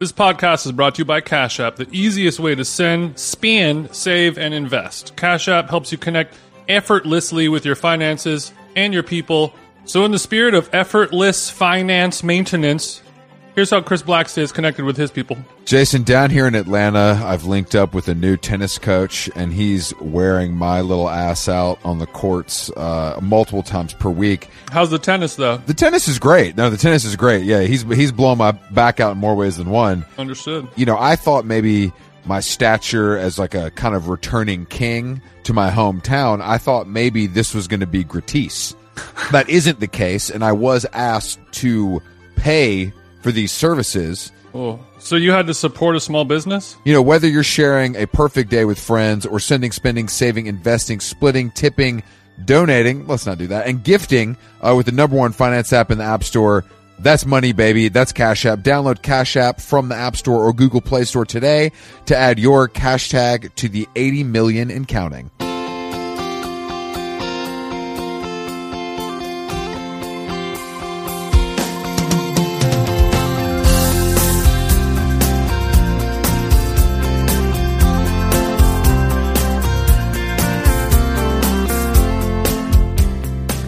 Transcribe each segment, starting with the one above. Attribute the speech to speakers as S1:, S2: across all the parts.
S1: This podcast is brought to you by Cash App, the easiest way to send, spend, save, and invest. Cash App helps you connect effortlessly with your finances and your people. So, in the spirit of effortless finance maintenance, here's how Chris Black stays connected with his people.
S2: Jason, down here in Atlanta, I've linked up with a new tennis coach, and he's wearing my little ass out on the courts uh, multiple times per week.
S1: How's the tennis, though?
S2: The tennis is great. No, the tennis is great. Yeah, he's he's blown my back out in more ways than one.
S1: Understood.
S2: You know, I thought maybe my stature as like a kind of returning king to my hometown, I thought maybe this was going to be gratis. that isn't the case, and I was asked to pay for these services.
S1: Oh, so you had to support a small business?
S2: You know, whether you're sharing a perfect day with friends or sending, spending, saving, investing, splitting, tipping, donating, let's not do that, and gifting uh, with the number one finance app in the App Store. That's money, baby. That's Cash App. Download Cash App from the App Store or Google Play Store today to add your cash tag to the 80 million and counting.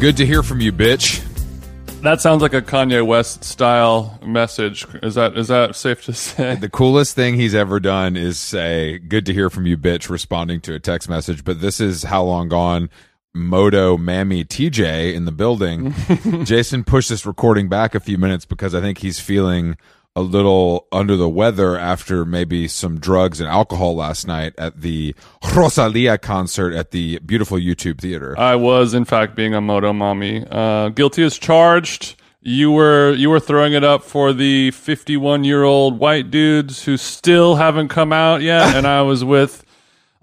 S2: Good to hear from you, bitch.
S1: That sounds like a Kanye West style message. Is that is that safe to say?
S2: The coolest thing he's ever done is say, Good to hear from you, bitch, responding to a text message. But this is how long gone. Moto Mammy TJ in the building. Jason pushed this recording back a few minutes because I think he's feeling a little under the weather after maybe some drugs and alcohol last night at the Rosalia concert at the beautiful YouTube theater.
S1: I was, in fact, being a moto mommy. Uh, guilty as charged. You were you were throwing it up for the 51 year old white dudes who still haven't come out yet, and I was with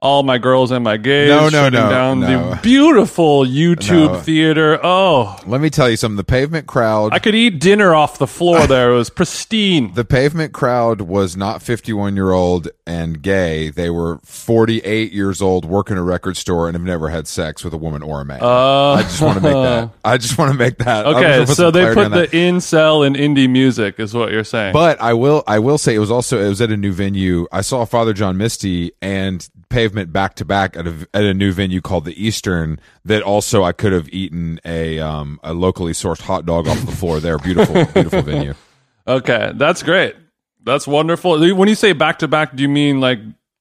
S1: all my girls and my gays.
S2: No, no, no,
S1: down
S2: no.
S1: the beautiful YouTube
S2: No.
S1: theater. Oh,
S2: Let me tell you something. The pavement crowd.
S1: I could eat dinner off the floor there. It was pristine.
S2: the pavement crowd was not 51 year old and gay. They were 48 years old, working a record store, and have never had sex with a woman or a man.
S1: Uh,
S2: I just want to make that. I just want to make that.
S1: Okay, so they put the
S2: that.
S1: incel in indie music, is what you're saying.
S2: But I will. I will say it was also. It was at a new venue. I saw Father John Misty and Pavement back to back at a at a new venue called the Eastern. That also I could have eaten a um a locally sourced hot dog off the floor there. Beautiful, beautiful venue.
S1: Okay, that's great. That's wonderful. When you say back to back, do you mean like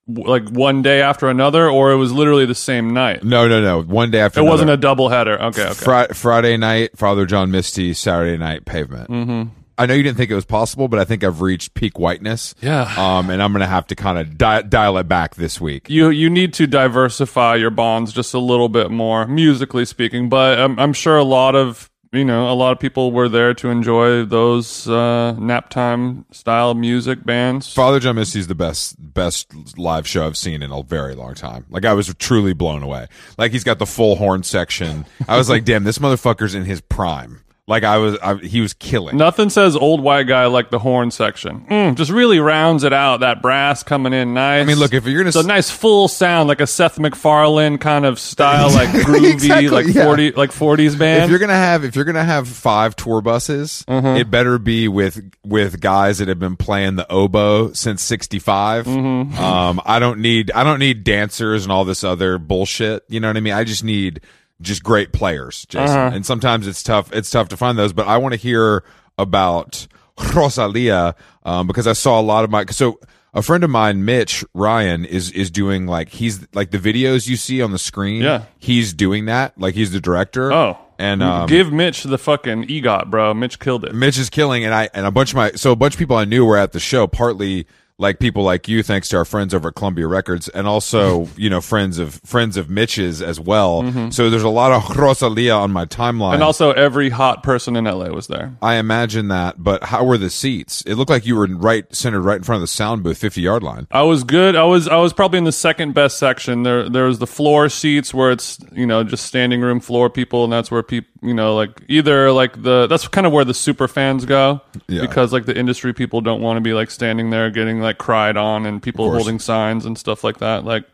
S1: like one day after another, or it was literally the same night?
S2: No, no, no. One day after
S1: It wasn't a double header. Okay, okay.
S2: Fri- Friday night, Father John Misty. Saturday night, Pavement. Mm-hmm. I know you didn't think it was possible, but I think I've reached peak whiteness.
S1: Yeah.
S2: Um, and I'm gonna have to kind of di- dial it back this week.
S1: you you need to diversify your bonds just a little bit more, musically speaking. But I'm, I'm sure a lot of you know a lot of people were there to enjoy those uh, nap time style music bands.
S2: Father John Misty's the best best live show I've seen in a very long time. Like I was truly blown away. Like he's got the full horn section. I was like, damn, this motherfucker's in his prime. Like I was, I, he was killing.
S1: Nothing says old white guy like the horn section. Mm, just really rounds it out. That brass coming in nice.
S2: I mean, look, if you're gonna
S1: it's a nice full sound, like a Seth MacFarlane kind of style, like groovy,
S2: Exactly,
S1: like
S2: yeah.
S1: forty, like forties band.
S2: if you're gonna have if you're gonna have five tour buses,
S1: Mm-hmm.
S2: it better be with with guys that have been playing the oboe since '65.
S1: Mm-hmm.
S2: Um, I don't need I don't need dancers and all this other bullshit. You know what I mean? I just need just great players, Jason.
S1: Uh-huh.
S2: And sometimes it's tough. It's tough to find those, but I want to hear about Rosalia um, because I saw a lot of my so. A friend of mine, Mitch Ryan, is is doing like he's like the videos you see on the screen.
S1: Yeah.
S2: he's doing that. Like he's the director.
S1: oh,
S2: and um,
S1: give Mitch the fucking EGOT, bro. Mitch killed it.
S2: Mitch is killing, and I and a bunch of my so a bunch of people I knew were at the show. Partly like people like you, thanks to our friends over at Columbia Records, and also you know friends of friends of Mitch's as well. So there's a lot of Rosalia on my timeline.
S1: Mm-hmm. And also, every hot person in LA was there.
S2: I imagine that, but how were the seats? It looked like you were right centered right in front of the sound booth, fifty yard line.
S1: I was good. I was I was probably in the second best section. There there was the floor seats where it's you know just standing room floor people, and that's where people you know like either like the that's kind of where the super fans go
S2: Yeah.
S1: because like the industry people don't want to be like standing there getting like cried on and people holding signs and stuff like that. Like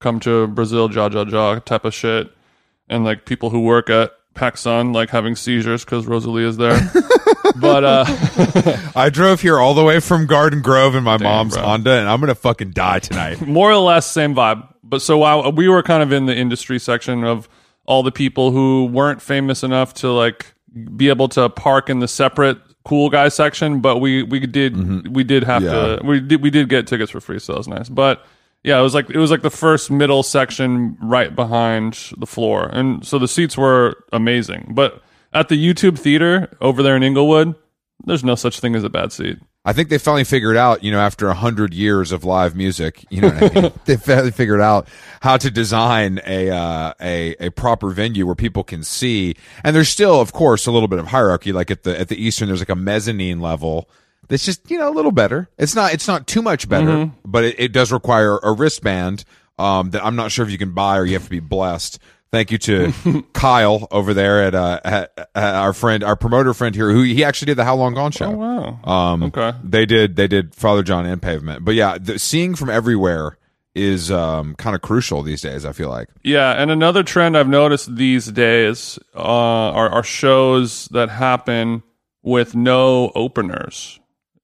S1: come to Brazil, ja ja ja type of shit, and like people who work at PacSun like having seizures because Rosalia is there. but uh,
S2: I drove here all the way from Garden Grove in my mom's
S1: bro.
S2: Honda, and I'm gonna fucking die tonight.
S1: more or less same vibe. But so while we were kind of in the industry section of all the people who weren't famous enough to like be able to park in the separate cool guy section, but we we did mm-hmm. we did have
S2: Yeah.
S1: to we did we did get tickets for free, so that was nice. But yeah, it was like it was like the first middle section right behind the floor, and so the seats were amazing. But at the YouTube theater over there in Inglewood, there's no such thing as a bad seat.
S2: I think they finally figured out, you know, after a hundred years of live music, you know what I mean? they finally figured out how to design a, uh, a, a proper venue where people can see. And there's still, of course, a little bit of hierarchy. Like at the, at the Eastern, there's like a mezzanine level that's just, you know, a little better. It's not, it's not too much better, but it, it does require a wristband, um, that I'm not sure if you can buy or you have to be blessed. Thank you to Kyle over there at, uh, at, at our friend, our promoter friend here, who he actually did the How Long Gone show.
S1: Oh Wow.
S2: Um,
S1: Okay.
S2: They did. They ded Father John and Pavement. But yeah, the, seeing from everywhere is um, kind of crucial these days. I feel like.
S1: Yeah, and another trend I've noticed these days uh, are, are shows that happen with no openers.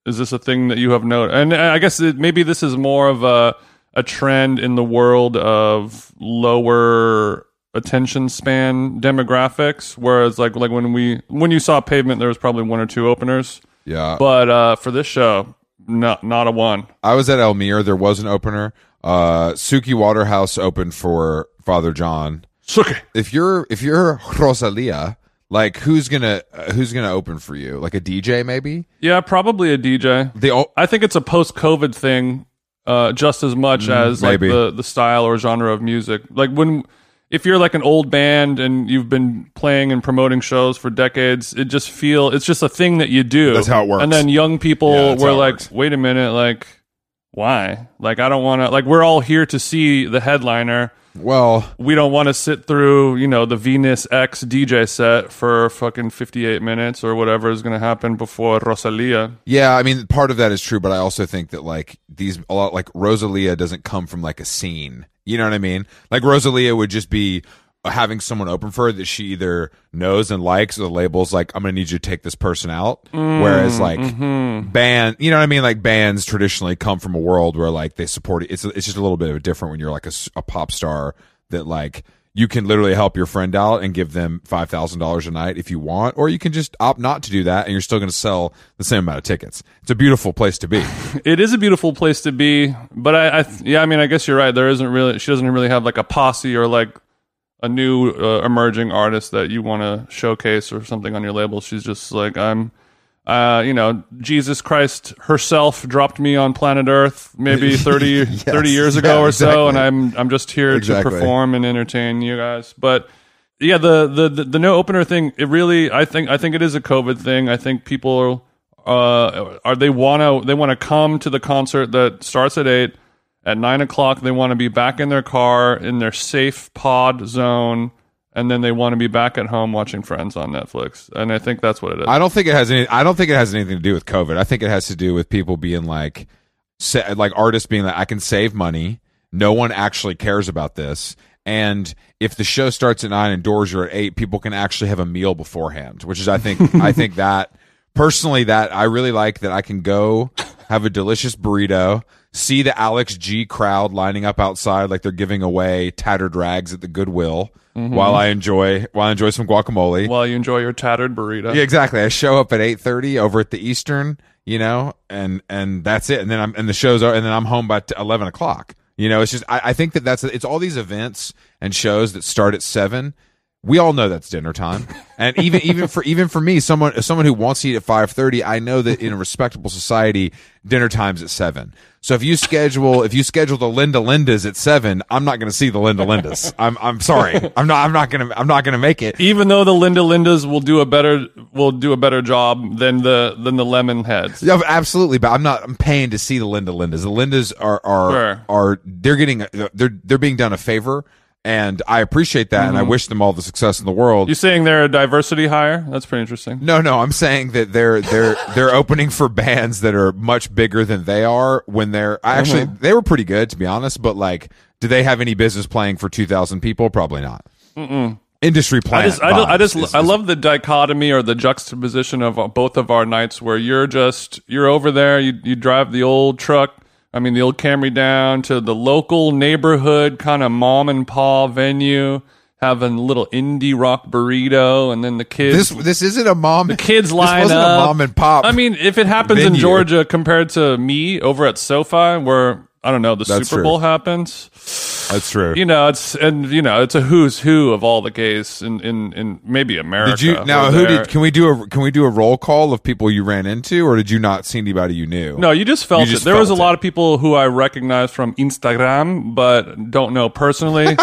S1: Is this a thing that you have noticed? And I guess it, maybe this is more of a a trend in the world of lower attention span demographics. Whereas, like like when we when you saw Pavement, there was probably one or two openers.
S2: Yeah.
S1: But uh, for this show, not not a one.
S2: I was at Elmere. There was an opener. Uh, Suki Waterhouse opened for Father John.
S1: Suki.
S2: If you're if you're Rosalia, like who's gonna uh, who's gonna open for you? Like a DJ maybe?
S1: Yeah, probably a DJ.
S2: The o-
S1: I think it's a post-COVID thing, uh, just as much as like
S2: Mm,
S1: the the style or genre of music. Like when, if you're like an old band and you've been playing and promoting shows for decades, it just feel it's just a thing that you do.
S2: That's how it works.
S1: And then young people
S2: Yeah,
S1: were like,
S2: works.
S1: "Wait a minute, like." Why? Like, I don't want to. Like, we're all here to see the headliner.
S2: well,
S1: We don't want to sit through, you know, the Venus X DJ set for fucking 58 minutes or whatever is going to happen before Rosalia.
S2: Yeah, I mean, part of that is true, but I also think that like these a lot like Rosalia doesn't come from like a scene. You know what I mean? Like Rosalia would just be having someone open for her that she either knows and likes, or the label's like, "I'm gonna need you to take this person out." Mm, Whereas like mm-hmm. band, you know what I mean? Like bands traditionally come from a world where like they support it. It's it's just a little bit of a different when you're like a pop star that like. You can literally help your friend out and give them five thousand dollars a night if you want, or you can just opt not to do that, and you're still going to sell the same amount of tickets. It's a beautiful place to be.
S1: It is a beautiful place to be, but I, I yeah, I mean, I guess you're right. There isn't really, she doesn't really have like a posse or like a new uh, emerging artist that you want to showcase or something on your label. She's just like, I'm, uh, you know, Jesus Christ herself dropped me on planet Earth maybe 30, 30 years ago
S2: Yeah,
S1: or so, and. I'm, I'm just here
S2: Exactly.
S1: to perform and entertain you guys. But yeah, the, the, the, the no opener thing, it really, I think, I think it is a COVID thing. I think people uh, are they want to they want to come to the concert that starts at eight. At nine o'clock, they want to be back in their car in their safe pod zone, and then they want to be back at home watching Friends on Netflix. And I think that's what it is.
S2: I don't think it has any. I don't think it has anything to do with COVID. I think it has to do with people being like, sa- like artists being like, I can save money. No one actually cares about this. And if the show starts at nine and doors are at eight, people can actually have a meal beforehand. Which is, I think, I think that personally, that I really like that I can go have a delicious burrito, see the Alex G crowd lining up outside like they're giving away tattered rags at the Goodwill. Mm-hmm. While I enjoy, while I enjoy some guacamole,
S1: While you enjoy your tattered burrito.
S2: yeah, exactly. I show up at eight thirty over at the Eastern, you know, and and that's it. And then I'm and the show's are, and then I'm home by t- eleven o'clock. You know, it's just I, I think that that's it's all these events and shows that start at seven. We all know that's dinner time, and even even for even for me, someone someone who wants to eat at five thirty, I know that in a respectable society, dinner time's at seven. So if you schedule if you schedule the Linda Lindas at seven, I'm not going to see the Linda Lindas. I'm I'm sorry, I'm not I'm not gonna I'm not gonna make it.
S1: Even though the Linda Lindas will do a better will do a better job than the than the Lemonheads.
S2: Yeah, absolutely. But I'm not. I'm paying to see the Linda Lindas. The Lindas are are
S1: Sure.
S2: are they're getting they're they're being done a favor, and I appreciate that, and I wish them all the success in the world.
S1: You're saying they're a diversity hire? That's pretty interesting.
S2: no, no, I'm saying that they're they're they're opening for bands that are much bigger than they are. When they're I actually they were pretty good to be honest, but like, do they have any business playing for two thousand people? Probably not. industry
S1: I just, I, just, I, just
S2: is-
S1: I love the dichotomy or the juxtaposition of uh, both of our nights where you're just you're over there you you drive the old truck I mean the old Camry down to the local neighborhood kind of mom and pa venue having a little indie rock burrito and then the kids
S2: This this isn't a mom.
S1: the kids
S2: this
S1: line
S2: wasn't
S1: up
S2: a mom and pop.
S1: I mean if it happens in
S2: venue.
S1: Georgia compared to me over at SoFi where I don't know the
S2: That's
S1: Super
S2: true.
S1: Bowl happens
S2: that's true.
S1: you know, it's and you know, it's a who's who of all the gays in in, in maybe America.
S2: did you now? Who
S1: there.
S2: did? Can we do a Can we do a roll call of people you ran into, or did you not see anybody you knew?
S1: No, you just felt
S2: You just
S1: it. There was a
S2: felt
S1: lot of people who I recognized from Instagram, but don't know personally.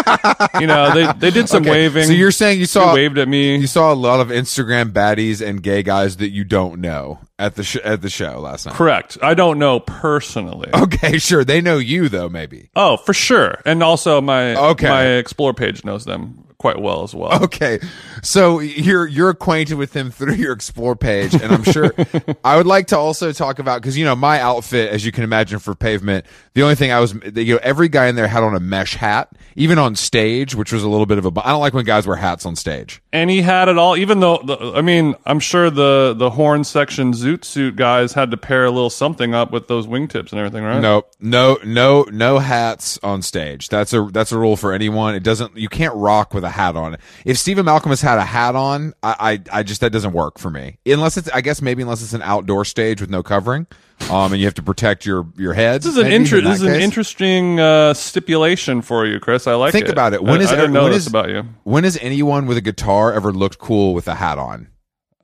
S1: you know, they they did some
S2: Okay,
S1: waving.
S2: So you're saying you saw
S1: waved at me.
S2: you saw a lot of Instagram baddies and gay guys that you don't know at the sh- at the show last night.
S1: Correct. I don't know personally.
S2: Okay, sure. They know you though, maybe.
S1: Oh, for sure. And also my
S2: Okay.
S1: my explore page knows them quite well as well.
S2: Okay, so you're you're acquainted with him through your explore page, and I'm sure I would like to also talk about because you know my outfit, as you can imagine, for pavement. The only thing I was, you know, every guy in there had on a mesh hat, even on stage, which was a little bit of a I don't like when guys wear hats on stage.
S1: And he had it all, even though the, I mean, I'm sure the the horn section zoot suit guys had to pair a little something up with those wingtips and everything, right?
S2: No, no, no, no hats on stage. That's a that's a rule for anyone. It doesn't. You can't rock with a hat on. If Stephen Malkmus had a hat on, I, I, I just that doesn't work for me. Unless it's, I guess maybe unless it's an outdoor stage with no covering, um, and you have to protect your your head.
S1: This is an
S2: maybe
S1: inter-
S2: in
S1: This is an
S2: case.
S1: interesting uh, stipulation for you, Chris. I like
S2: Think
S1: it.
S2: about it. When
S1: I,
S2: is
S1: I didn't know
S2: when
S1: this
S2: is-
S1: about you.
S2: When has anyone with a guitar ever looked cool with a hat on?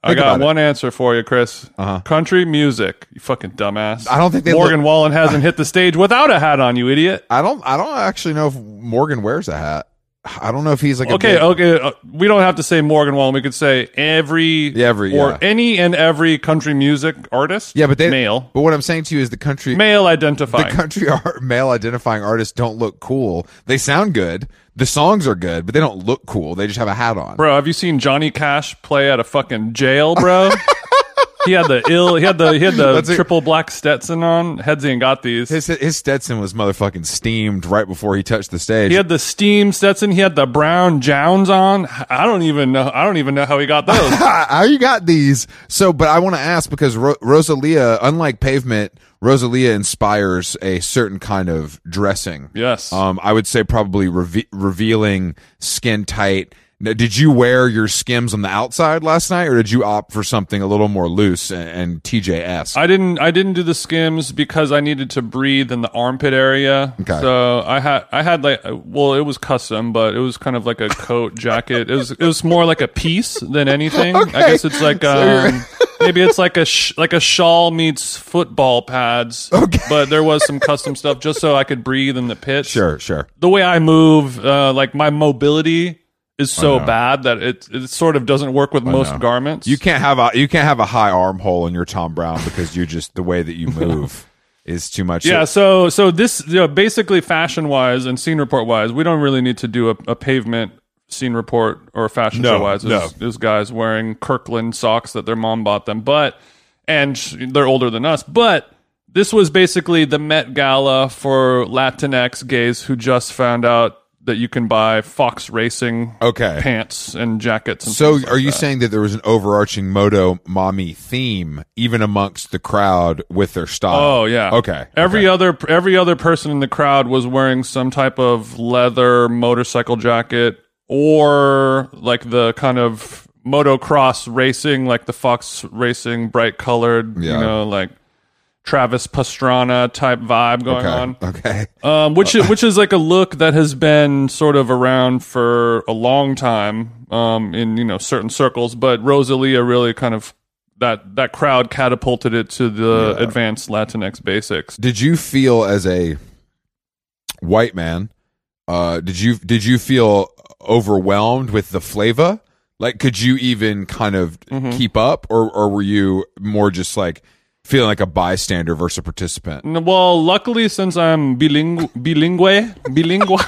S1: I got
S2: about it.
S1: one answer for you, Chris.
S2: Uh-huh.
S1: Country music. You fucking dumbass.
S2: I don't think they
S1: Morgan Wallen hasn't hit the stage without a hat on. You idiot.
S2: I don't. I don't actually know if Morgan wears a hat. I don't know if he's like a
S1: Okay, okay. Uh, we don't have to say Morgan Wallen. We could say every,
S2: Yeah, every-
S1: or
S2: yeah.
S1: any and every country music artist.
S2: yeah, but they
S1: male,
S2: But what I'm saying to you is the country
S1: male
S2: the
S1: identifying.
S2: country art, male identifying artists don't look cool. They sound good. The songs are good, but they don't look cool. They just have a hat on.
S1: Bro, have you seen Johnny Cash play at a fucking jail, bro? he had the ill. He had the he had the
S2: That's
S1: triple black Stetson on. Headsy and got these.
S2: His his Stetson was motherfucking steamed right before he touched the stage.
S1: he had the steam Stetson. He had the brown Jowns on. I don't even know. I don't even know how he got those.
S2: How you got these? So, but I want to ask because Ro- Rosalia, unlike Pavement, Rosalia inspires a certain kind of dressing.
S1: yes.
S2: Um, I would say probably reve- revealing, skin tight. Now, did you wear your skims on the outside last night, or did you opt for something a little more loose and, and TJS?
S1: I didn't. I didn't do the skims because I needed to breathe in the armpit area.
S2: Okay.
S1: So I had. I had like. Well, it was custom, but it was kind of like a coat jacket. It was. It was more like a piece than anything.
S2: Okay.
S1: I guess it's like. Um, maybe it's like a sh- like a shawl meets football pads.
S2: Okay.
S1: But there was some custom stuff just so I could breathe in the pits.
S2: sure, sure.
S1: The way I move, uh, like my mobility. Is so bad that it it sort of doesn't work with most
S2: know.
S1: garments.
S2: You can't have a you can't have a high armhole in your Thom Browne because you just the way that you move is too much.
S1: Yeah, so so this you know, basically fashion wise and scene report wise, we don't really need to do a, a pavement scene report or fashion
S2: No,
S1: show wise.
S2: no.
S1: There's guys wearing Kirkland socks that their mom bought them, but and they're older than us, but this was basically the Met Gala for Latinx gays who just found out that you can buy Fox Racing
S2: Okay.
S1: pants and jackets. And
S2: So,
S1: like
S2: are you
S1: that.
S2: saying that there was an overarching Moto Mommy theme even amongst the crowd with their style?
S1: Oh yeah.
S2: Okay.
S1: Every
S2: okay.
S1: other every other person in the crowd was wearing some type of leather motorcycle jacket or like the kind of motocross racing, like the Fox Racing bright colored,
S2: Yeah.
S1: you know, like Travis Pastrana type vibe going
S2: okay.
S1: on.
S2: Okay.
S1: Um, which is, which is like a look that has been sort of around for a long time um, in you know certain circles, but Rosalia really kind of that that crowd catapulted it to the
S2: Yeah.
S1: advanced Latinx basics.
S2: Did you feel as a white man? Uh, did you did you feel overwhelmed with the flavor? Like, could you even kind of
S1: Mm-hmm.
S2: keep up, or or were you more just like feeling like a bystander versus a participant?
S1: Well, luckily, since I'm bilingu- bilingue, bilingual,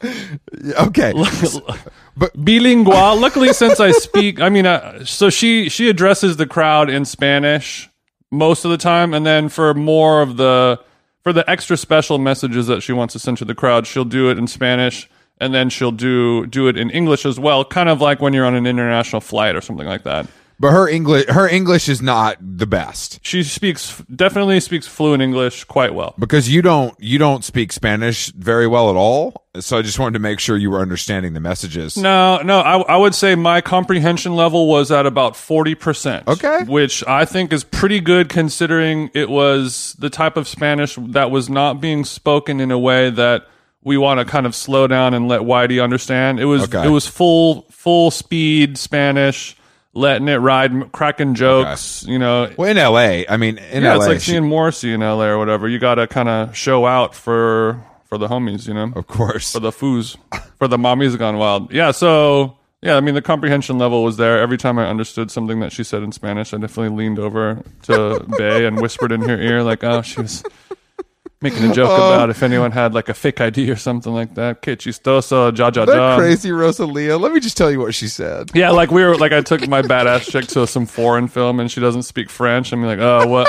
S2: Okay, but
S1: bilingual. Luckily, since I speak, I mean, uh, so she she addresses the crowd in Spanish most of the time, and then for more of the for the extra special messages that she wants to send to the crowd, she'll do it in Spanish, and then she'll do do it in English as well, kind of like when you're on an international flight or something like that.
S2: But her English, her English is not the best
S1: She speaks definitely speaks fluent English quite well.
S2: because you don't you don't speak Spanish very well at all. So I just wanted to make sure you were understanding the messages.
S1: No, no, I, I would say my comprehension level was at about 40%.
S2: Okay.
S1: Which I think is pretty good considering it was the type of Spanish that was not being spoken in a way that we want to kind of slow down and let Whitey understand. It was
S2: Okay.
S1: it was full full speed Spanish, letting it ride, cracking jokes, you know.
S2: Well, in L.A., I mean, in
S1: yeah,
S2: L.A.,
S1: it's like
S2: she-
S1: seeing Morrissey in LA or whatever. You got to kind of show out for for the homies, you know
S2: of course.
S1: for the foos, for the mommies gone wild. Yeah, so yeah, I mean the comprehension level was there. Every time I understood something that she said in Spanish, I definitely leaned over to Bay and whispered in her ear like, "Oh, she was making a joke about if anyone had like a fake ID or something like that. Que chistoso, ja ja ja."
S2: crazy Rosalia. Let me just tell you what she said.
S1: Yeah, like we were like I took my badass chick to some foreign film and she doesn't speak French. I'm like, oh, what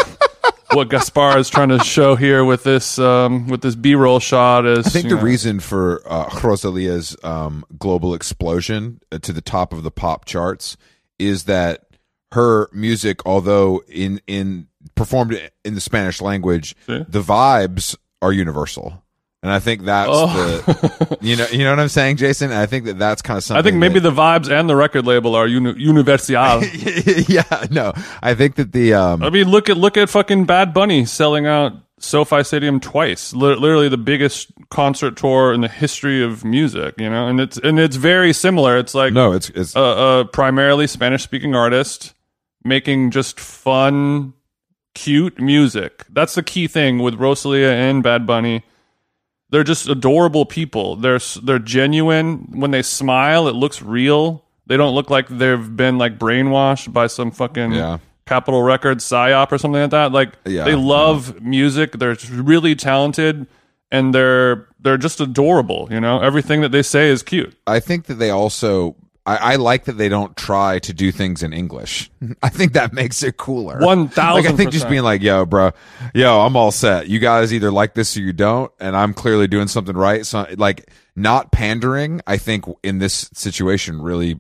S1: what Gaspar is trying to show here with this um with this B roll shot is
S2: I think the
S1: know-
S2: reason for uh, Rosalia's um, global explosion uh, to the top of the pop charts is that her music, although in in performed in the Spanish language,
S1: See?
S2: the vibes are universal, and I think that's
S1: Oh.
S2: the you know you know what I'm saying, Jason. I think that that's kind of something.
S1: I think maybe
S2: that-
S1: the vibes and the record label are uni- universal.
S2: yeah, no, I think that the um,
S1: I mean, look at look at fucking Bad Bunny selling out SoFi Stadium twice. Li- literally the biggest concert tour in the history of music. You know, and it's and it's very similar. It's like
S2: no, it's it's
S1: a, a primarily Spanish speaking artist making just fun, cute music. That's the key thing with Rosalia and Bad Bunny. They're just adorable people. They're they're genuine. When they smile, it looks real. They don't look like they've been like brainwashed by some fucking
S2: Yeah.
S1: Capitol Records psyop or something like that. Like
S2: Yeah,
S1: they love music. They're really talented, and they're they're just adorable. You know, everything that they say is cute.
S2: I think that they also. I, I like that they don't try to do things in English. I think that makes it cooler.
S1: 1000%.
S2: Like I think just being like, "Yo, bro, yo, I'm all set. You guys either like this or you don't, and I'm clearly doing something right." So, like, not pandering. I think in this situation really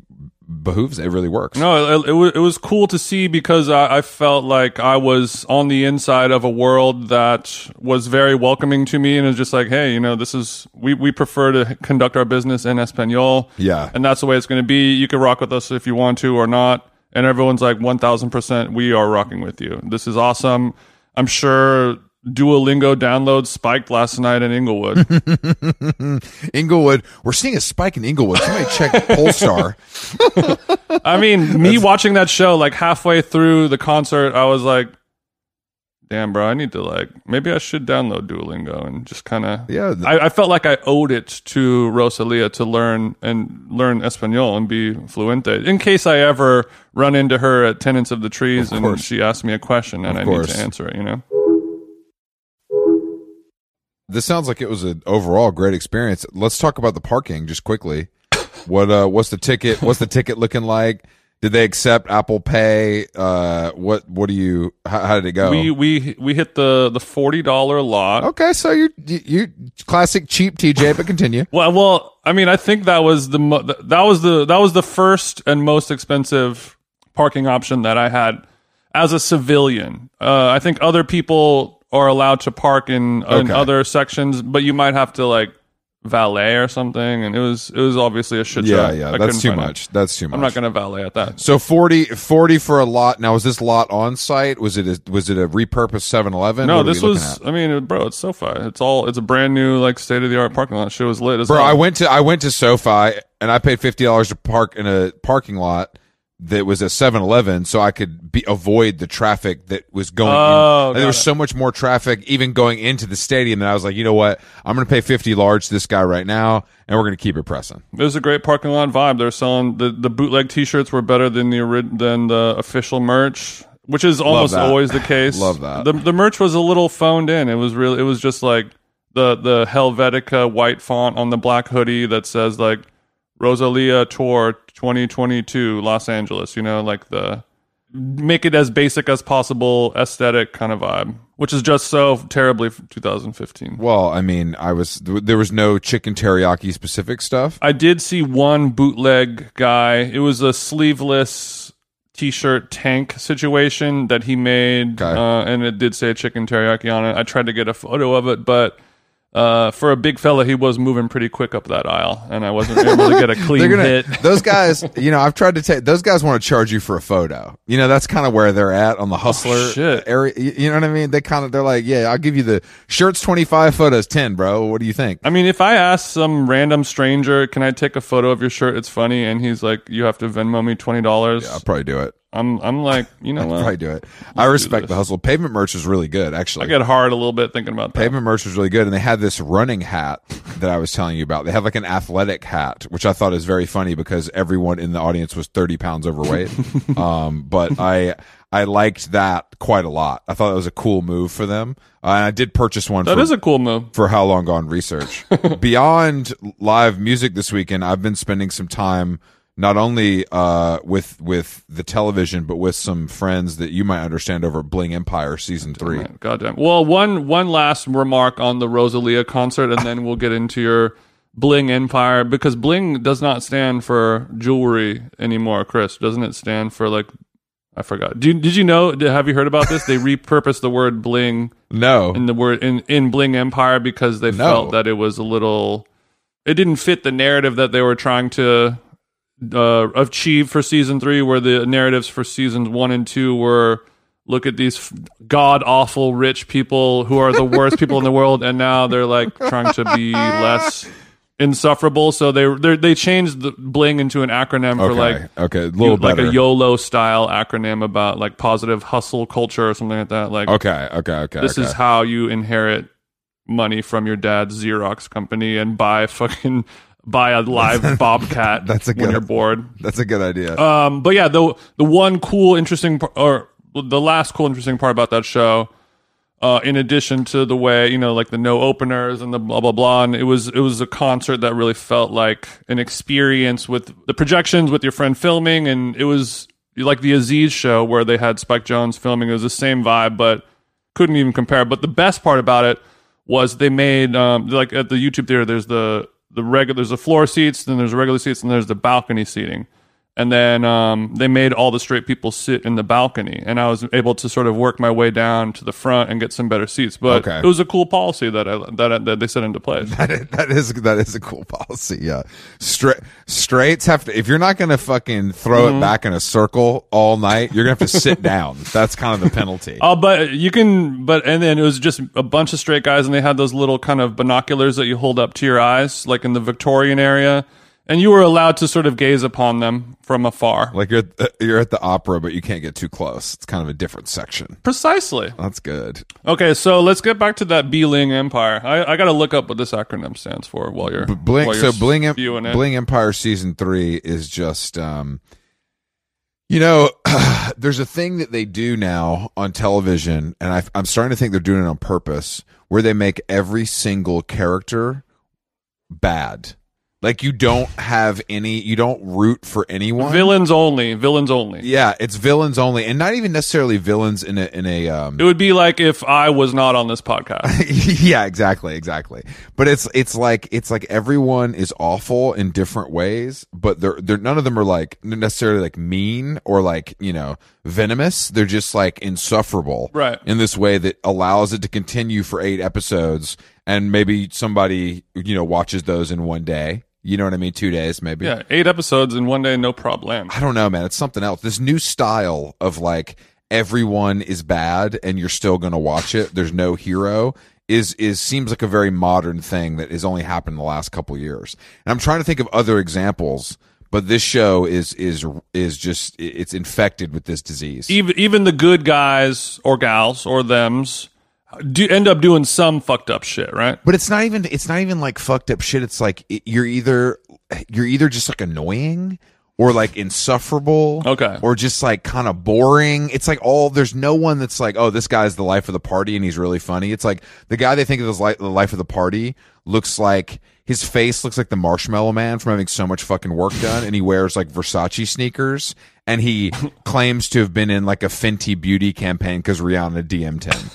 S2: behooves. It really works.
S1: No, it, it was it was cool to see because I, I felt like I was on the inside of a world that was very welcoming to me, and it was just like, hey, you know, this is we we prefer to conduct our business in Espanol,
S2: Yeah.
S1: and that's the way it's going to be. You can rock with us if you want to or not, and everyone's like one thousand percent, we are rocking with you. This is awesome. I'm sure Duolingo downloads spiked last night in Inglewood.
S2: Inglewood. We're seeing a spike in Inglewood. Somebody check Polestar.
S1: I mean, me watching that show, like halfway through the concert, I was like, damn, bro, I need to, like, maybe I should download Duolingo and just kind of.
S2: Yeah, th-
S1: I, I felt like I owed it to Rosalia to learn and learn Espanol and be fluente in case I ever run into her at Tenants of the Trees and she asks me a question and
S2: Of
S1: I need to answer it, you know?
S2: This sounds like it was an overall great experience. Let's talk about the parking just quickly. What uh what's the ticket what's the ticket looking like? Did they accept Apple Pay? Uh what what do you how, how did it go?
S1: We, we, we hit the, the $40 lot.
S2: okay, so you you you classic cheap TJ, but continue.
S1: Well, well, I mean, I think that was the mo- that was the that was the first and most expensive parking option that I had as a civilian. Uh, I think other people are allowed to park in, in
S2: Okay.
S1: other sections, but you might have to like valet or something. And it was it was obviously a shit show.
S2: Yeah, yeah,
S1: I
S2: that's too
S1: find it.
S2: much. That's too much.
S1: I'm not going to valet at that.
S2: so 40, 40 for a lot. Now, was this lot on site? Was it a, was it a repurposed 7-Eleven?
S1: No, this was. I mean, bro, it's SoFi. It's all. It's a brand new like state of the art parking lot. Shit was lit as
S2: Bro,
S1: hell.
S2: I went to I went to SoFi and I paid fifty dollars to park in a parking lot that was a 7-Eleven so I could be avoid the traffic that was going
S1: Oh,
S2: in. And there was
S1: it.
S2: so much more traffic even going into the stadium that I was like, you know what? I'm gonna pay fifty large to this guy right now and we're gonna keep it pressing.
S1: It was a great parking lot vibe. They're selling the, the bootleg T-shirts were better than the than the official merch, which is almost always the case.
S2: Love that.
S1: The the merch was a little phoned in. It was real. It was just like the the Helvetica white font on the black hoodie that says like Rosalia Tour 2022 Los Angeles. You know, like the make it as basic as possible aesthetic kind of vibe, which is just so terribly 2015.
S2: Well, I mean, I was there was no chicken teriyaki specific stuff.
S1: I did see one bootleg guy. It was a sleeveless t-shirt tank situation that he made,
S2: Okay.
S1: uh, and it did say chicken teriyaki on it. I tried to get a photo of it, but uh, for a big fella, he was moving pretty quick up that aisle, and I wasn't able to get a clean
S2: gonna
S1: hit.
S2: those guys. You know, I've tried to take those guys want to charge you for a photo. You know, that's kind of where they're at on the hustler
S1: Oh, shit.
S2: area. You you know what I mean? They kind of they're like, yeah, I'll give you the shirts twenty five, photos ten, bro. What do you think?
S1: I mean, if I ask some random stranger, "Can I take a photo of your shirt? It's funny," and he's like, "You have to Venmo me twenty dollars," Yeah,
S2: I'll probably do it.
S1: I'm I'm like, you know
S2: Probably do it. I respect the hustle. Pavement merch is really good, actually.
S1: I get hard a little bit thinking about that.
S2: Pavement merch was really good, and they had this running hat that I was telling you about. They had like an athletic hat, which I thought is very funny because everyone in the audience was thirty pounds overweight. um, but I I liked that quite a lot. I thought that was a cool move for them, uh, and I did purchase one.
S1: That
S2: for,
S1: is a cool move.
S2: for how long gone research. Beyond live music this weekend, I've been spending some time not only uh, with with the television, but with some friends that you might understand over Bling Empire season three.
S1: Goddamn. Well, one one last remark on the Rosalia concert, and then we'll get into your Bling Empire because Bling does not stand for jewelry anymore. Chris, doesn't it stand for like? I forgot. You, did you know? did- Have you heard about this? They repurposed the word bling
S2: No,
S1: in the word in in Bling Empire because they felt that it was a little. It didn't fit the narrative that they were trying to uh, achieve for season three, where the narratives for seasons one and two were look at these god awful rich people who are the worst people in the world, and now they're like trying to be less insufferable. So they they they changed the bling into an acronym for
S2: okay,
S1: like
S2: okay, a little
S1: like a YOLO style acronym about like positive hustle culture or something like that. Like
S2: okay, okay, okay.
S1: this
S2: okay.
S1: is how you inherit money from your dad's Xerox company and buy fucking buy a live bobcat
S2: That's a
S1: when
S2: good-
S1: you're bored.
S2: that's a good idea.
S1: Um, but yeah, the the one cool, interesting, or the last cool, interesting part about that show, uh, in addition to the way you know, like the no openers and the blah blah blah, and it was it was a concert that really felt like an experience with the projections with your friend filming, and it was like the Aziz show where they had Spike Jonze filming. It was the same vibe, but couldn't even compare. But the best part about it was they made um, like at the YouTube theater. There's the the regular there's the floor seats, then there's the regular seats, and there's the balcony seating. And then um, they made all the straight people sit in the balcony, and I was able to sort of work my way down to the front and get some better seats. But
S2: Okay.
S1: it was a cool policy that I, that that they set into place.
S2: that is that is a cool policy. Yeah, Straight straights have to. If you're not gonna fucking throw
S1: Mm-hmm.
S2: it back in a circle all night, you're gonna have to sit down. That's kind of the penalty.
S1: Oh, but you can, but and then it was just a bunch of straight guys, and they had those little kind of binoculars that you hold up to your eyes, like in the Victorian area, and you were allowed to sort of gaze upon them from afar.
S2: Like you're at the, you're at the opera, but you can't get too close. It's kind of a different section.
S1: Precisely.
S2: That's good.
S1: Okay, so let's get back to that Beeling Empire. I, I got to look up what this acronym stands for while you're
S2: Bling.
S1: while
S2: So Bling. Em- Bling Empire season three is just. um you know, there's a thing that they do now on television, and I, I'm starting to think they're doing it on purpose, where they make every single character bad. Like you don't have any, you don't root for anyone.
S1: Villains only. Villains only.
S2: yeah, it's villains only, and not even necessarily villains in a in a um,
S1: It would be like if I was not on this podcast.
S2: yeah, exactly, exactly. But it's it's like it's like everyone is awful in different ways, but they're they're none of them are like necessarily like mean or like you know venomous. They're just like insufferable,
S1: Right.
S2: In this way that allows it to continue for eight episodes, and maybe somebody you know watches those in one day. You know what I mean? Two days, maybe.
S1: yeah, eight episodes in one day, no problem.
S2: I don't know, man. It's something else. This new style of like everyone is bad and you're still going to watch it. There's no hero is is seems like a very modern thing that has only happened in the last couple years. And I'm trying to think of other examples, but this show is is is just it's infected with this disease.
S1: Even even the good guys or gals or them's do end up doing some fucked up shit, right?
S2: But it's not even it's not even like fucked up shit. It's like it- you're either you're either just like annoying or like insufferable.
S1: Okay.
S2: Or just like kind of boring. It's like all there's no one that's like, oh, this guy's the life of the party and he's really funny. It's like the guy they think of as like the life of the party looks like his face looks like the Marshmallow Man from having so much fucking work done, and he wears like Versace sneakers, and he claims to have been in like a Fenty Beauty campaign because Rihanna DM'd him.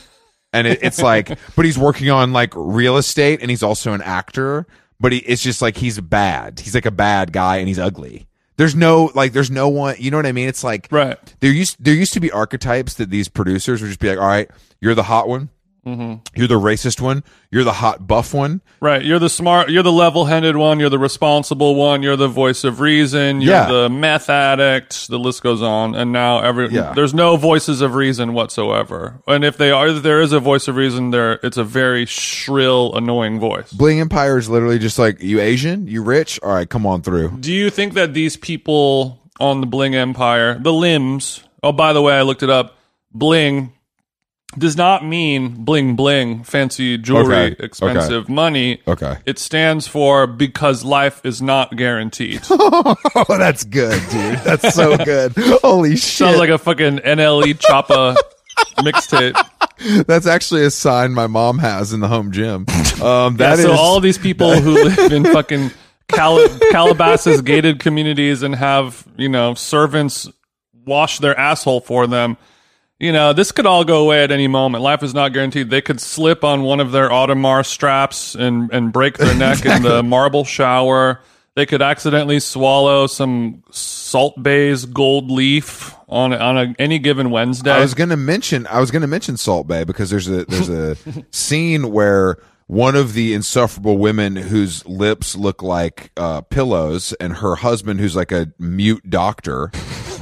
S2: And it, it's like, but he's working on like real estate, and he's also an actor. But he, it's just like he's bad. He's like a bad guy, and he's ugly. There's no like, there's no one. You know what I mean? It's like
S1: Right.
S2: there used there used to be archetypes that these producers would just be like, all right, you're the hot one, Mm-hmm. you're the racist one, you're the hot buff one.
S1: Right. You're the smart, you're the level headed one, you're the responsible one, you're the voice of reason, you're
S2: Yeah.
S1: the meth addict, the list goes on. And now every,
S2: Yeah.
S1: there's no voices of reason whatsoever. And if they are, if there is a voice of reason there, it's a very shrill, annoying voice.
S2: Bling Empire is literally just like, you Asian, you rich, all right, come on through.
S1: Do you think that these people on the Bling Empire, the limbs, oh, by the way, I looked it up, Bling does not mean bling bling, fancy jewelry,
S2: Okay,
S1: expensive money.
S2: Okay.
S1: It stands for because life is not guaranteed.
S2: Oh, that's good, dude. That's so good. Holy shit.
S1: Sounds like a fucking NLE Choppa mixtape.
S2: that's actually a sign my mom has in the home gym. Um, that is
S1: so all these people who live in fucking Cal- Calabasas gated communities and have, you know, servants wash their asshole for them. You know, this could all go away at any moment. Life is not guaranteed. They could slip on one of their Audemars straps and, and break their neck in the marble shower. They could accidentally swallow some Salt Bae's gold leaf on on a, any given Wednesday.
S2: I was gonna mention I was gonna mention Salt Bae because there's a there's a scene where one of the insufferable women whose lips look like uh, pillows and her husband who's like a mute doctor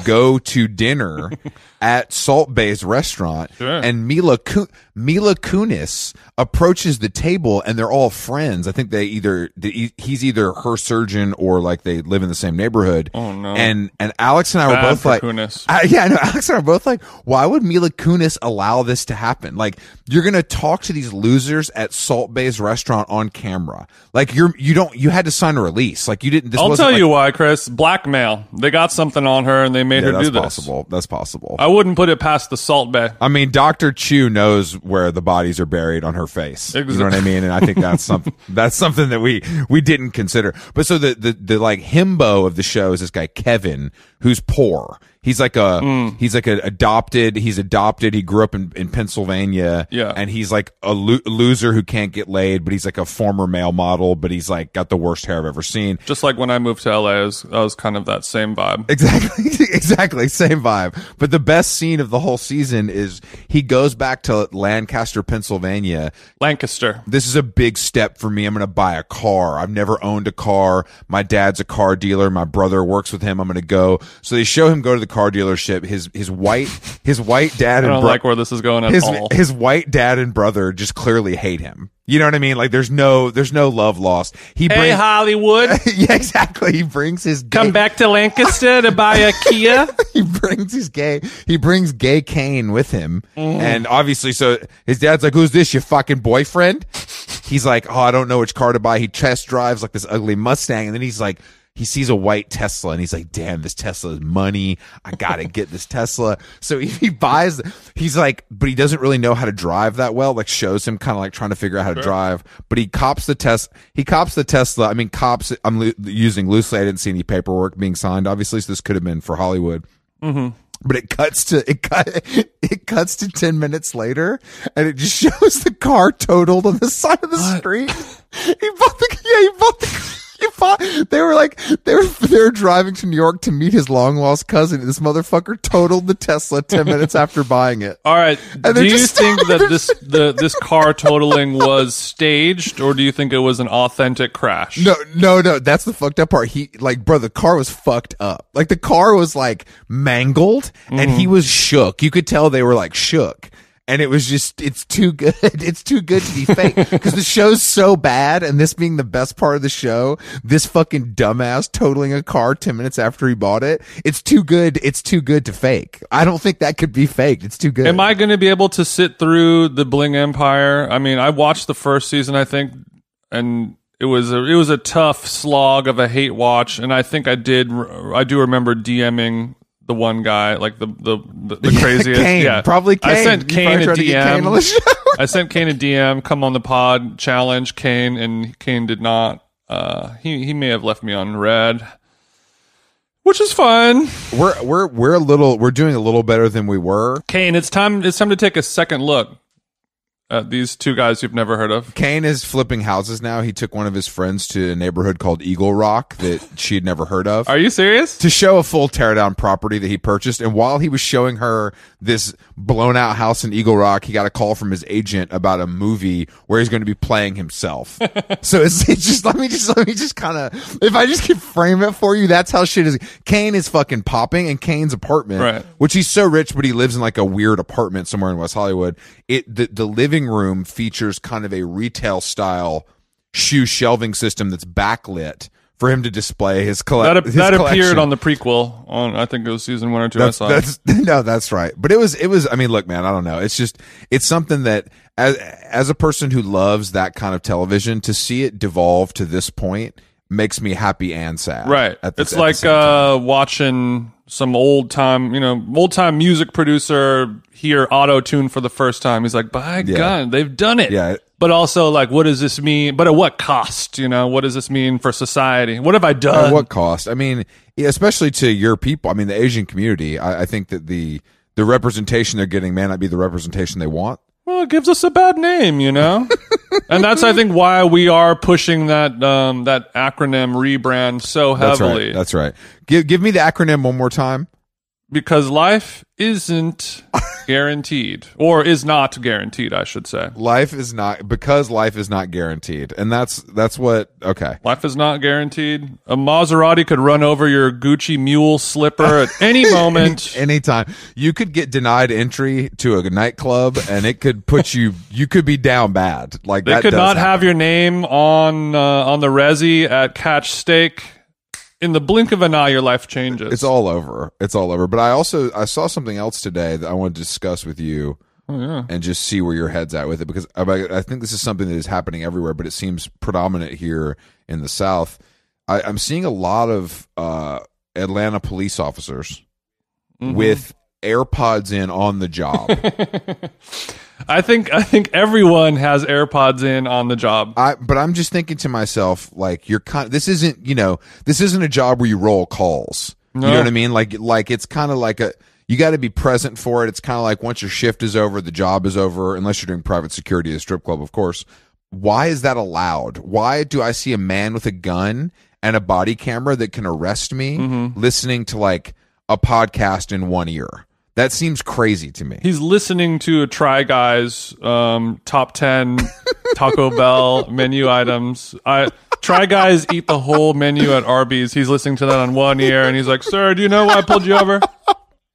S2: go to dinner at Salt Bae's restaurant
S1: Sure.
S2: and Mila Ku- Mila Kunis approaches the table and they're all friends. I think they either he's either her surgeon or like they live in the same neighborhood.
S1: Oh, no.
S2: And and Alex and I were both like
S1: Kunis.
S2: I, yeah, I know. Alex and I were both like, why would Mila Kunis allow this to happen? Like, you're gonna talk to these losers at Salt Bae's restaurant on camera. Like, you're you don't you had to sign a release. Like, you didn't. This
S1: I'll tell
S2: like-
S1: you why, Chris. Blackmail. They got something on her and they made
S2: Yeah,
S1: her do this.
S2: possible. That's possible.
S1: I wouldn't put it past the Salt Bae.
S2: I mean, Doctor Chiu knows where the bodies are buried on her face. You know what I mean? And I think that's something that's something that we we didn't consider. But so the the the like himbo of the show is this guy Kevin, who's poor. He's like a
S1: Mm.
S2: he's like a adopted. He's adopted. He grew up in in Pennsylvania.
S1: Yeah.
S2: and he's like a lo- loser who can't get laid. But he's like a former male model. But he's like got the worst hair I've ever seen.
S1: Just like when I moved to LA, I was, I was kind of that same vibe.
S2: Exactly, exactly, same vibe. But the best scene of the whole season is he goes back to Lancaster, Pennsylvania.
S1: Lancaster.
S2: This is a big step for me. I'm going to buy a car. I've never owned a car. My dad's a car dealer. My brother works with him. I'm going to go. So they show him go to the car dealership. His his white his white dad
S1: I
S2: and
S1: don't
S2: bro-
S1: like where this is going at
S2: his
S1: all.
S2: his white dad and brother just clearly hate him. You know what I mean? Like there's no there's no love lost. He
S1: hey,
S2: brings
S1: Hollywood.
S2: yeah exactly. He brings his gay, Come
S1: back to Lancaster to buy a Kia.
S2: he brings his gay he brings gay Kane with him mm. and obviously so his dad's like who's this your fucking boyfriend he's like oh I don't know which car to buy he test drives like this ugly Mustang and then he's like he sees a white Tesla and he's like damn this Tesla is money. I gotta get this Tesla. So he, he buys he's like but he doesn't really know how to drive that well like shows him kind of like trying to figure out how to drive but he cops the test he cops the Tesla I mean cops I'm lo- using loosely I didn't see any paperwork being signed obviously so this could have been for Hollywood. Mm-hmm. But it cuts to it cut it cuts to 10 minutes later and it just shows the car totaled on the side of the street. He bought the yeah he bought the he bought, they were like they were they were driving to New York to meet his long lost cousin. This motherfucker totaled the Tesla ten minutes after buying it.
S1: All right.
S2: And
S1: Do you think that this the this car totaling was staged, or do you think it was an authentic crash?
S2: No, no, no. That's the fucked up part. He like, bro, the car was fucked up. Like the car was like mangled, and he mm-hmm. was shook. You could tell they were like shook. And it was just, it's too good. It's too good to be fake. Cause the show's so bad. And this being the best part of the show, this fucking dumbass totaling a car 10 minutes after he bought it. It's too good. It's too good to fake. I don't think that could be faked. It's too good.
S1: Am I going to be able to sit through the Bling Empire? I mean, I watched the first season, I think, and it was a, it was a tough slog of a hate watch. And I think I did, I do remember DMing the one guy, like the the the, the craziest.
S2: Kane.
S1: yeah,
S2: Probably Kane.
S1: I sent Kane a
S2: tried to Kane on the
S1: DM.
S2: show.
S1: I sent Kane a DM, come on the pod, challenge Kane, and Kane did not. Uh, he he may have left me on red, which is fine.
S2: We're we're we're a little we're doing a little better than we were.
S1: Kane, it's time it's time to take a second look at these two guys you've never heard of.
S2: Kane is flipping houses now. He took one of his friends to a neighborhood called Eagle Rock that she had never heard of.
S1: Are you serious?
S2: to show a full teardown property that he purchased. And while he was showing her this blown out house in Eagle Rock, he got a call from his agent about a movie where he's going to be playing himself. so it's, it's just, let me just, let me just kind of, if I just can frame it for you, that's how shit is. Kane is fucking popping and Kane's apartment,
S1: Right.
S2: which he's so rich, but he lives in like a weird apartment somewhere in West Hollywood. It, the, the living room features kind of a retail style shoe shelving system that's backlit for him to display his,
S1: That
S2: his
S1: that
S2: collection.
S1: appeared on the prequel on I think it was season one or two.
S2: That's,
S1: I saw.
S2: that's no, that's right. But it was it was. I mean, look, man, I don't know. It's just it's something that as as a person who loves that kind of television, to see it devolve to this point makes me happy and sad.
S1: Right.
S2: At the-
S1: it's like uh, watching some old time, you know, old time music producer hear auto tune for the first time. He's like, by
S2: Yeah.
S1: God, they've done it.
S2: Yeah.
S1: But also, like, what does this mean? But at what cost? You know, what does this mean for society? What have I done?
S2: At what cost? I mean, especially to your people. I mean, the Asian community. I, I think that the the representation they're getting may not be the representation they want.
S1: Well, it gives us a bad name, you know? and that's, I think, why we are pushing that, um, that acronym rebrand so heavily.
S2: That's right. That's right. Give give me the acronym one more time.
S1: Because life isn't guaranteed or is not guaranteed i should say
S2: Life is not because life is not guaranteed, and that's that's what. Okay.
S1: life is not guaranteed a maserati could run over your gucci mule slipper at any moment any,
S2: anytime you could get denied entry to a nightclub and it could put you you could be down bad like
S1: they
S2: that
S1: could not
S2: happen.
S1: have your name on uh, on the resi at catch steak in the blink of an eye your life changes.
S2: It's all over. It's all over. But i also i saw something else today that i want to discuss with you
S1: Oh,
S2: and just see where your head's at with it because I, I think this is something that is happening everywhere but it seems predominant here in the south. I, i'm seeing a lot of uh atlanta police officers
S1: Mm-hmm.
S2: with airpods in on the job
S1: i think i think everyone has airpods in on the job
S2: I, but I'm just thinking to myself, like, you're kind. This isn't, you know, this isn't a job where you roll calls. You know what I mean? Like, like it's kind of like a. You got to be present for it. It's kind of like once your shift is over, the job is over, unless you're doing private security at a strip club, of course. Why is that allowed? Why do I see a man with a gun and a body camera that can arrest me
S1: Mm-hmm.
S2: listening to like a podcast in one ear? That seems crazy to me.
S1: He's listening to a Try Guys um, top ten Taco Bell menu items. I Try Guys eat the whole menu at Arby's. He's listening to that on one ear, and he's like, "Sir, do you know why I pulled you over?"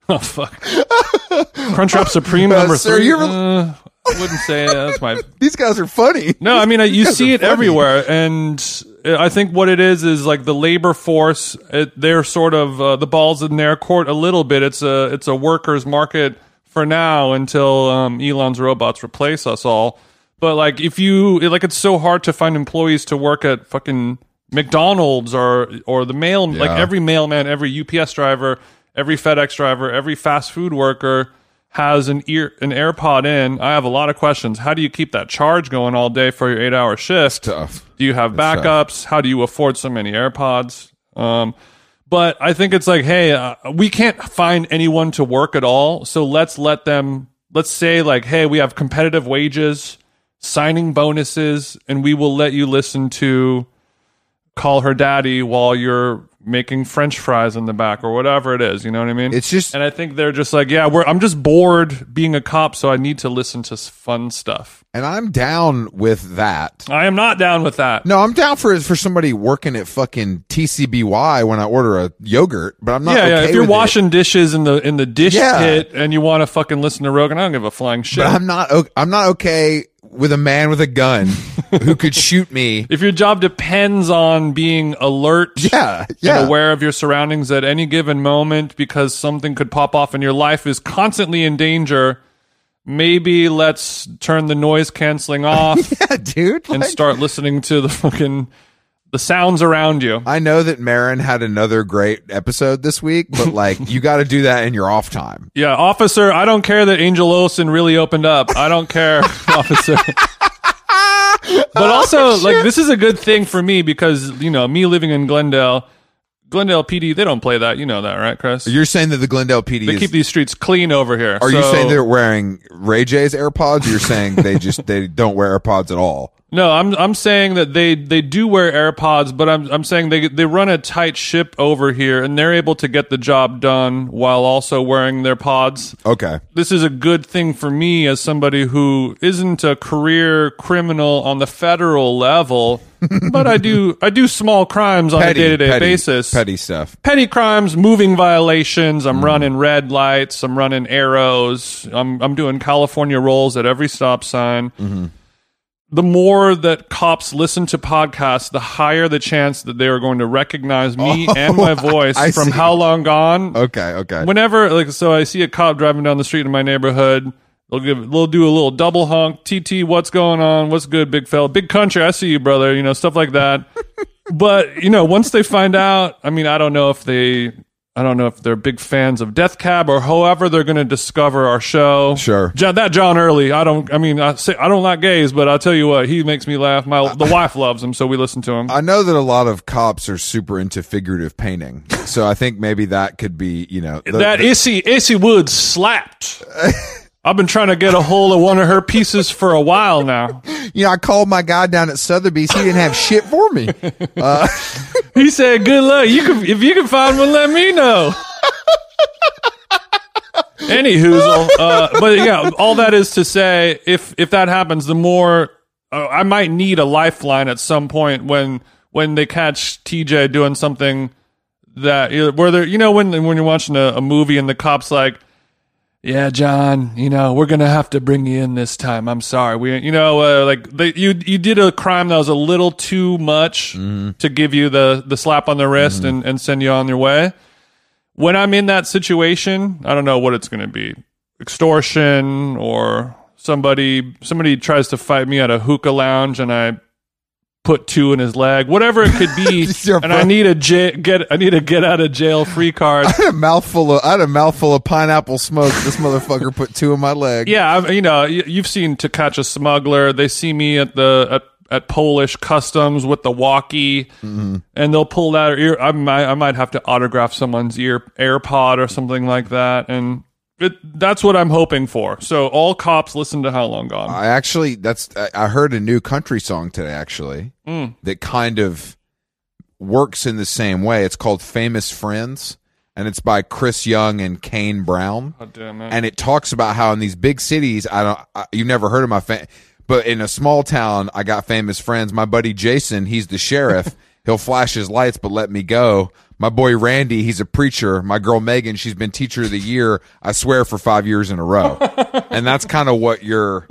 S1: Oh fuck! Crunchwrap Supreme
S2: Uh,
S1: number
S2: sir,
S1: three. Uh, I wouldn't say that. That's my
S2: These guys are funny.
S1: no, I mean, I- you see it
S2: funny.
S1: everywhere, and I think what it is is like the labor force. It, they're sort of uh, the balls in their court a little bit. It's a it's a workers' market for now until um, Elon's robots replace us all. But like, if you like, it's so hard to find employees to work at fucking McDonald's or or the mail. Like every mailman, every UPS driver, every FedEx driver, every fast food worker has an ear an AirPod in. I have a lot of questions. How do you keep that charge going all day for your eight hour shift?
S2: Tough.
S1: Do you have backups? How do you afford so many AirPods? Um, but I think it's like, hey, uh, we can't find anyone to work at all, so let's let them. Let's say like, hey, we have competitive wages, signing bonuses, and we will let you listen to call her daddy while you're making French fries in the back or whatever it is. You know what I mean?
S2: It's just
S1: and I think they're just like, yeah, we're, I'm just bored being a cop, so I need to listen to s- fun stuff.
S2: And I'm down with that.
S1: I am not down with that.
S2: No, I'm down for for somebody working at fucking TCBY when I order a yogurt, but I'm not.
S1: yeah, yeah.
S2: okay
S1: If you're
S2: with it.
S1: washing dishes in the in the dish
S2: Yeah.
S1: pit and you want to fucking listen to Rogan, I don't give a flying shit.
S2: but I'm not. o- I'm not okay with a man with a gun who could shoot me.
S1: if your job depends on being alert,
S2: Yeah, yeah.
S1: and aware of your surroundings at any given moment because something could pop off and your life is constantly in danger, maybe let's turn the noise canceling off
S2: Yeah, dude.
S1: and
S2: like-
S1: start listening to the fucking the sounds around you.
S2: I know that Maron had another great episode this week, but like you got to do that in your off time.
S1: Yeah, officer, I don't care that Angel Olsen really opened up. I don't care, officer. but also oh, like this is a good thing for me because you know me living in Glendale, Glendale PD they don't play that. You know that, right, Chris?
S2: You're saying that the Glendale PD
S1: They
S2: is.
S1: keep these streets clean over here.
S2: are you saying they're wearing Ray J's AirPods? You're saying they just they don't wear AirPods at all?
S1: No, I'm I'm saying that they they do wear AirPods, but I'm I'm saying they they run a tight ship over here and they're able to get the job done while also wearing their pods.
S2: Okay.
S1: This is a good thing for me as somebody who isn't a career criminal on the federal level, but I do I do small crimes on a day-to-day basis.
S2: Petty stuff.
S1: Petty crimes, moving violations,
S2: Mm.
S1: I'm running red lights, I'm running arrows, I'm I'm doing California rolls at every stop sign
S2: Mm-hmm.
S1: The more that cops listen to podcasts, the higher the chance that they are going to recognize me oh, and my voice
S2: Oh, I
S1: from
S2: see.
S1: how long gone.
S2: Okay. Okay.
S1: Whenever, like, so I see a cop driving down the street in my neighborhood. They'll give, they'll do a little double honk. TT, what's going on? What's good, big fella? Big country, I see you, brother. You know, stuff like that. but you know, once they find out, I mean, I don't know if they, I don't know if they're big fans of Death Cab or however they're going to discover our show.
S2: Sure.
S1: John, that John Early. I don't. I mean, I say I don't like gays, but I'll tell you what, he makes me laugh. My the wife loves him, so we listen to him.
S2: I know that a lot of cops are super into figurative painting, so I think maybe that could be, you know, the-
S1: that Issy Issy Woods slapped. I've been trying to get a hold of one of her pieces for a while now.
S2: you know, I called my guy down at Sotheby's. He didn't have shit for me.
S1: He said, "Good luck. You can if you can find one, let me know." Any hoozle, uh, but yeah, all that is to say, if if that happens, the more uh, I might need a lifeline at some point when when they catch TJ doing something that where they're you know when when you're watching a, a movie and the cops like. Yeah, John. You know we're gonna have to bring you in this time. I'm sorry. We, you know, uh, like they, you, you did a crime that was a little too much to give you the the slap on the wrist and, and send you on your way. When I'm in that situation, I don't know what it's gonna be: extortion or somebody somebody tries to fight me at a hookah lounge and I put two in his leg, whatever it could be. And I need a j- get I need a get out of jail free card.
S2: I had a mouthful of I had a mouthful of pineapple smoke. This motherfucker put two in my leg.
S1: Yeah, I, you know, you've seen To Catch a Smuggler. They see me at the at, at Polish customs with the walkie, mm-hmm. and they'll pull that ear. I might I might have to autograph someone's ear AirPod or something like that, and it, that's what I'm hoping for. So all cops listen to How Long Gone.
S2: I actually that's I- heard a new country song today actually mm. that kind of works in the same way. It's called Famous Friends and it's by Chris Young and Kane Brown.
S1: God damn it.
S2: And it talks about how in these big cities, I don't I, you've never heard of my fa- but in a small town, I got famous friends. My buddy Jason, he's the sheriff. He'll flash his lights but let me go. My boy Randy, he's a preacher. My girl Megan, she's been teacher of the year, I swear for 5 years in a row. and that's kind of what you're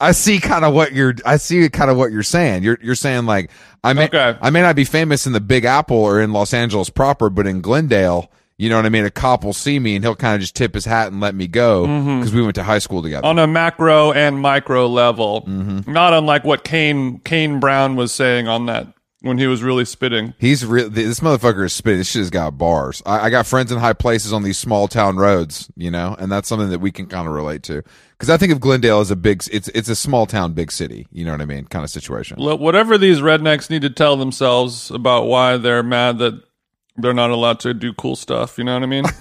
S2: I see kind of what you're I see kind of what you're saying. You're you're saying like I may
S1: Okay.
S2: I may not be famous in the Big Apple or in Los Angeles proper, but in Glendale, you know what I mean? A cop will see me and he'll kind of just tip his hat and let me go because we went to high school together.
S1: on a macro and micro level,
S2: Mm-hmm.
S1: not unlike what Kane Kane Brown was saying on that when he was really spitting.
S2: He's real. This motherfucker is spitting. This shit has got bars. I, I got friends in high places on these small town roads, you know, and that's something that we can kind of relate to. Because I think of Glendale as a big. It's it's a small town, big city. You know what I mean? Kind of situation.
S1: L- whatever these rednecks need to tell themselves about why they're mad that they're not allowed to do cool stuff. You know what I mean?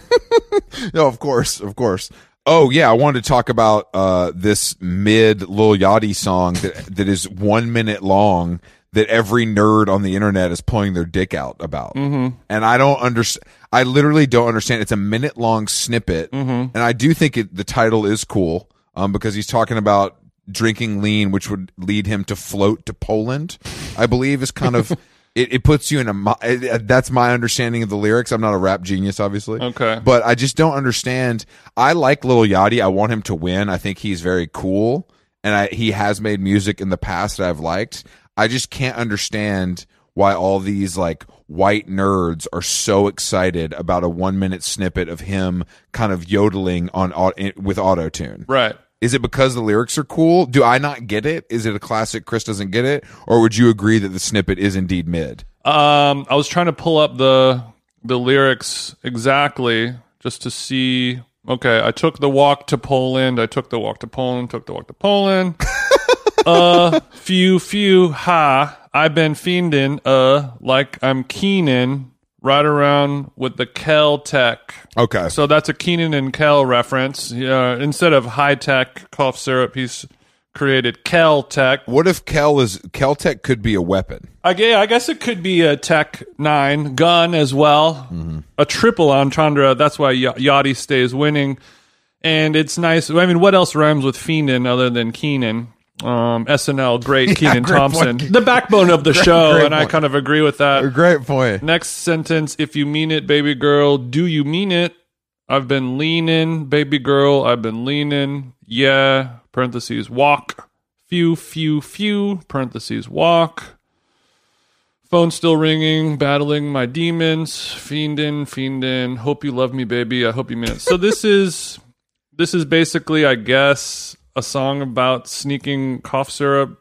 S2: No, of course, of course. Oh yeah, I wanted to talk about uh, this mid Lil Yachty song that that is one minute long that every nerd on the internet is pulling their dick out about, mm-hmm. and I don't understand. I literally don't understand. It's a minute long snippet, and I do think it, the title is cool um, because he's talking about drinking lean, which would lead him to float to Poland. I believe is kind of. It, it puts you in a. That's my understanding of the lyrics. I'm not a rap genius, obviously.
S1: Okay.
S2: But I just don't understand. I like Lil Yachty. I want him to win. I think he's very cool, and I, he has made music in the past that I've liked. I just can't understand why all these like white nerds are so excited about a one minute snippet of him kind of yodeling on with auto tune.
S1: right.
S2: Is it because the lyrics are cool? Do I not get it? Is it a classic Chris doesn't get it? Or would you agree that the snippet is indeed mid?
S1: Um, I was trying to pull up the the lyrics exactly just to see. Okay, I took the wock to Poland. I took the wock to Poland. Took the wock to Poland. uh, few, few, ha. I've been fiending, uh, like I'm Kenan, right around with the Kel Tech.
S2: Okay.
S1: So that's a Kenan and Kel reference. Yeah, instead of high tech cough syrup, he's created Kel Tech.
S2: What if Kel is Kel Tech could be a weapon?
S1: I guess, I guess it could be a Tech 9 gun as well. A triple entendre. That's why y- Yachty stays winning. And it's nice. I mean, what else rhymes with Fiendin other than Kenan? Um, SNL, great Kenan
S2: great
S1: Thompson.
S2: point.
S1: The backbone of the show,
S2: great
S1: and I kind of agree with that.
S2: Great point.
S1: Next sentence, if you mean it, baby girl, do you mean it? I've been leaning, baby girl, I've been leaning. Yeah, parentheses, walk. Few, few, few, parentheses, walk. Phone still ringing, battling my demons, fiendin, fiendin. Hope you love me, baby. I hope you mean it. So this is this is basically, I guess, a song about sneaking cough syrup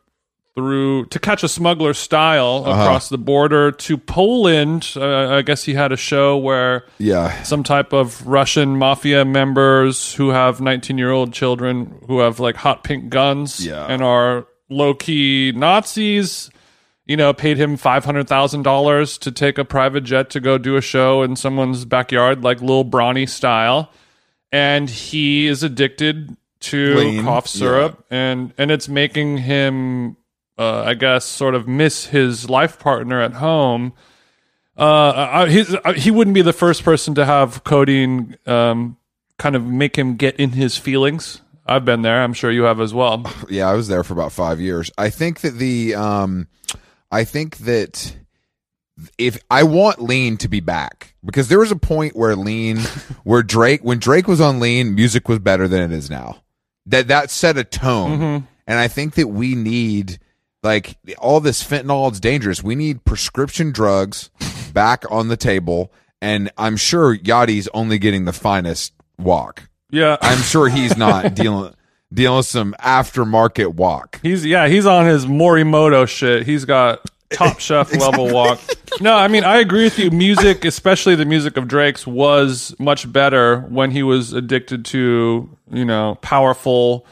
S1: through to catch a smuggler style across the border to Poland. Uh, I guess he had a show where
S2: Yeah.
S1: some type of Russian mafia members who have 19 year old children who have like hot pink guns
S2: Yeah.
S1: and are low key Nazis. You know, paid him five hundred thousand dollars to take a private jet to go do a show in someone's backyard, like Lil Brawny style, and he is addicted to
S2: Lean,
S1: cough syrup, and and it's making him, uh, I guess, sort of miss his life partner at home. Uh, I, he's, uh, he wouldn't be the first person to have codeine um, kind of make him get in his feelings. I've been there. I'm sure you have as well.
S2: Yeah, I was there for about five years. I think that the um I think that if I want lean to be back because there was a point where lean where Drake when Drake was on lean, music was better than it is now. That that set a tone. Mm-hmm. And I think that we need like all this fentanyl is dangerous. We need prescription drugs back on the table and I'm sure Yachty's only getting the finest walk.
S1: Yeah,
S2: I'm sure he's not dealing dealing with some aftermarket walk.
S1: He's yeah, he's on his Morimoto shit. He's got top chef level walk. No, I mean I agree with you. Music, especially the music of Drake's, was much better when he was addicted to you know powerful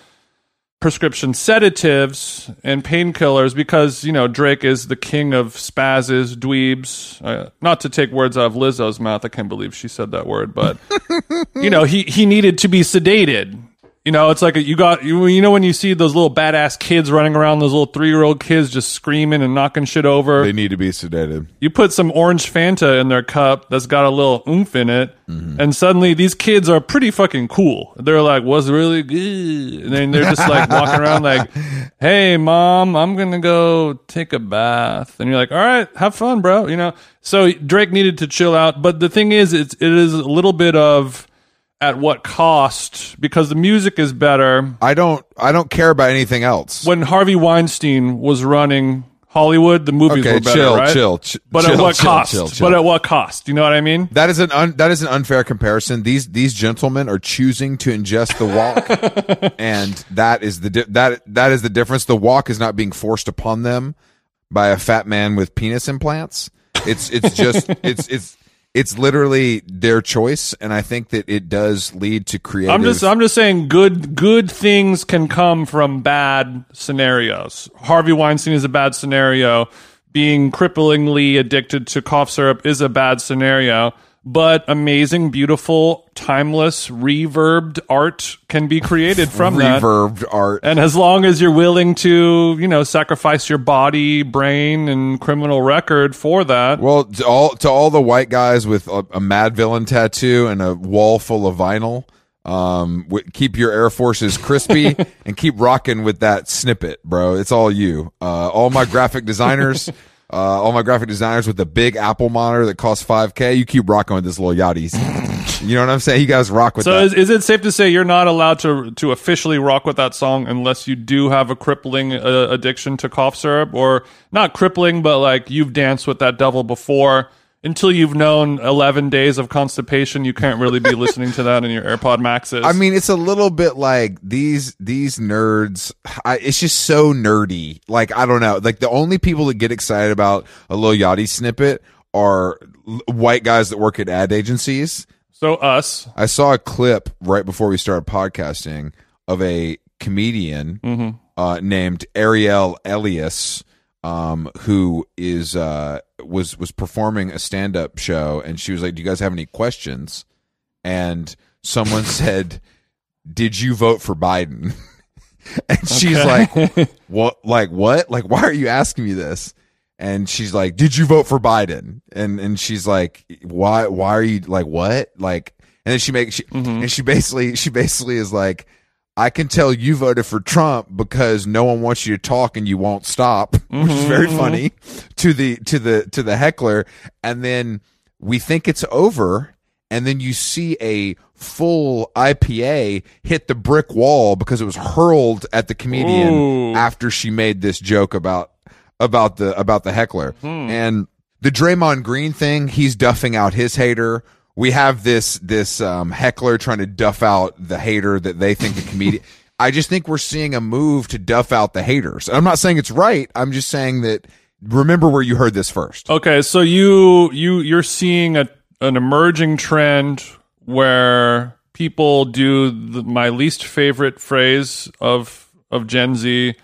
S1: prescription sedatives and painkillers because you know Drake is the king of spazzes, dweebs. Uh, not to take words out of Lizzo's mouth, I can't believe she said that word, but you know he he needed to be sedated. You know, it's like a, you got you, you know when you see those little badass kids running around, those little three year old kids just screaming and knocking shit over.
S2: They need to be sedated.
S1: you put some orange Fanta in their cup that's got a little oomph in it, mm-hmm. and suddenly these kids are pretty fucking cool. They're like, "Was really good," and then they're just like walking around like, "Hey, mom, I'm gonna go take a bath," and you're like, "All right, have fun, bro." You know. So Drake needed to chill out, but the thing is, it's it is a little bit of at what cost because the music is better
S2: I don't I don't care about anything else.
S1: when Harvey Weinstein was running Hollywood, the movies
S2: Okay,
S1: were better,
S2: chill,
S1: right?
S2: chill, ch-
S1: but
S2: chill,
S1: at what
S2: chill,
S1: cost?
S2: chill.
S1: But at what cost? You know what I mean?
S2: that is an un, that is an unfair comparison. These these gentlemen are choosing to ingest the walk, and that is the di- that that is the difference. The walk is not being forced upon them by a fat man with penis implants. It's it's just it's it's it's literally their choice, and I think that it does lead to creative.
S1: I'm just I'm just saying good good things can come from bad scenarios. Harvey Weinstein is a bad scenario. Being cripplingly addicted to cough syrup is a bad scenario. But amazing, beautiful, timeless, reverbed art can be created from that.
S2: reverbed art.
S1: And as long as you're willing to, you know, sacrifice your body, brain, and criminal record for that,
S2: Well, to all to all the white guys with a, a Madvillain tattoo and a wall full of vinyl, um, w- keep your Air Forces crispy and keep rocking with that snippet, bro. It's all you. Uh, all my graphic designers, uh, all my graphic designers with the big Apple monitor that costs five k. You keep rocking with this Lil Yachty's. you know what I'm saying? You guys rock with
S1: So
S2: that.
S1: is, is it safe to say you're not allowed to to officially rock with that song unless you do have a crippling uh, addiction to cough syrup, or not crippling, but like you've danced with that devil before? Until you've known 11 days of constipation, you can't really be listening to that in your AirPod Maxes.
S2: I mean, it's a little bit like these these nerds. I, it's just so nerdy. Like I don't know. Like the only people that get excited about a Lil Yachty snippet are l- white guys that work at ad agencies.
S1: so us,
S2: I saw a clip right before we started podcasting of a comedian uh, named Ariel Elias, um, who is uh, was was performing a stand up show, and she was like, "Do you guys have any questions?" And someone said, "Did you vote for Biden?" and she's like, "What? Like what? Like why are you asking me this?" And she's like, "Did you vote for Biden?" And and she's like, "Why? Why are you like what? Like?" And then she makes she and she basically she basically is like, "I can tell you voted for Trump because no one wants you to talk and you won't stop," which is very mm-hmm. funny to the to the to the heckler. And then we think it's over, and then you see a full IPA hit the brick wall because it was hurled at the comedian
S1: Ooh.
S2: after she made this joke about about the about the heckler hmm. and the Draymond Green thing. He's duffing out his hater. We have this this um, heckler trying to duff out the hater that they think the comedian. I just think we're seeing a move to duff out the haters. I'm not saying it's right. I'm just saying that. Remember where you heard this first.
S1: Okay, so you you you're seeing a an emerging trend where people do the, my least favorite phrase of of Gen Z,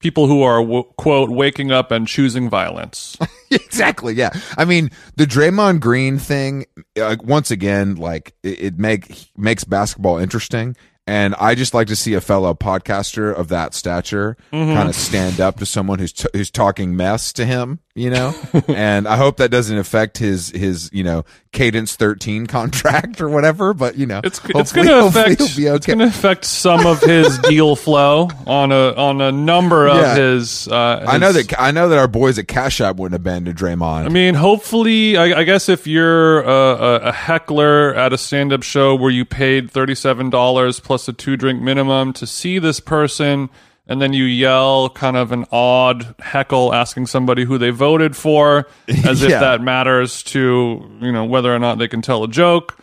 S1: people who are w- quote waking up and choosing violence.
S2: exactly. Yeah. I mean, the Draymond Green thing, uh, once again, like it, it make makes basketball interesting. And I just like to see a fellow podcaster of that stature kind of stand up to someone who's t- who's talking mess to him, you know. and I hope that doesn't affect his his you know Cadence thirteen contract or whatever. But you know,
S1: It's it's going to affect it's
S2: okay.
S1: going to affect some of his deal flow on a on a number of
S2: Yeah.
S1: his. Uh,
S2: I know that I know that our boys at Cash App wouldn't have been to Draymond.
S1: I mean, hopefully, I, I guess if you're a, a, a heckler at a stand up show where you paid $37 plus a two drink minimum to see this person, and then you yell kind of an odd heckle asking somebody who they voted for, as if that matters to, you know, whether or not they can tell a joke.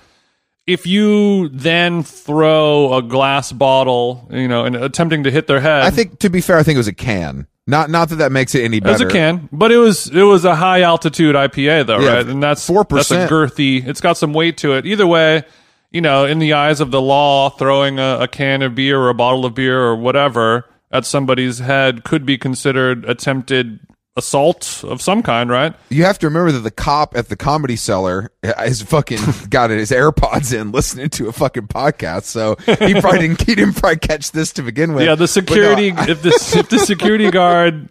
S1: If you then throw a glass bottle, you know, and attempting to hit their head,
S2: I think to be fair, I think it was a can. Not not that that makes it any better.
S1: It was a can, but it was it was a high altitude IPA though,
S2: Yeah,
S1: right? And that's
S2: 4%.
S1: That's a girthy. It's got some weight to it. Either way, you know, in the eyes of the law, throwing a, a can of beer or a bottle of beer or whatever at somebody's head could be considered attempted assault of some kind, right?
S2: You have to remember that the cop at the comedy cellar is fucking got his AirPods in, listening to a fucking podcast. So he probably didn't. He didn't probably catch this to begin with.
S1: Yeah, the
S2: But no,
S1: security.
S2: I-
S1: if the if the security guard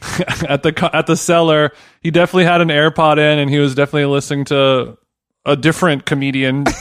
S1: at the at the cellar, he definitely had an AirPod in, and he was definitely listening to a different comedian.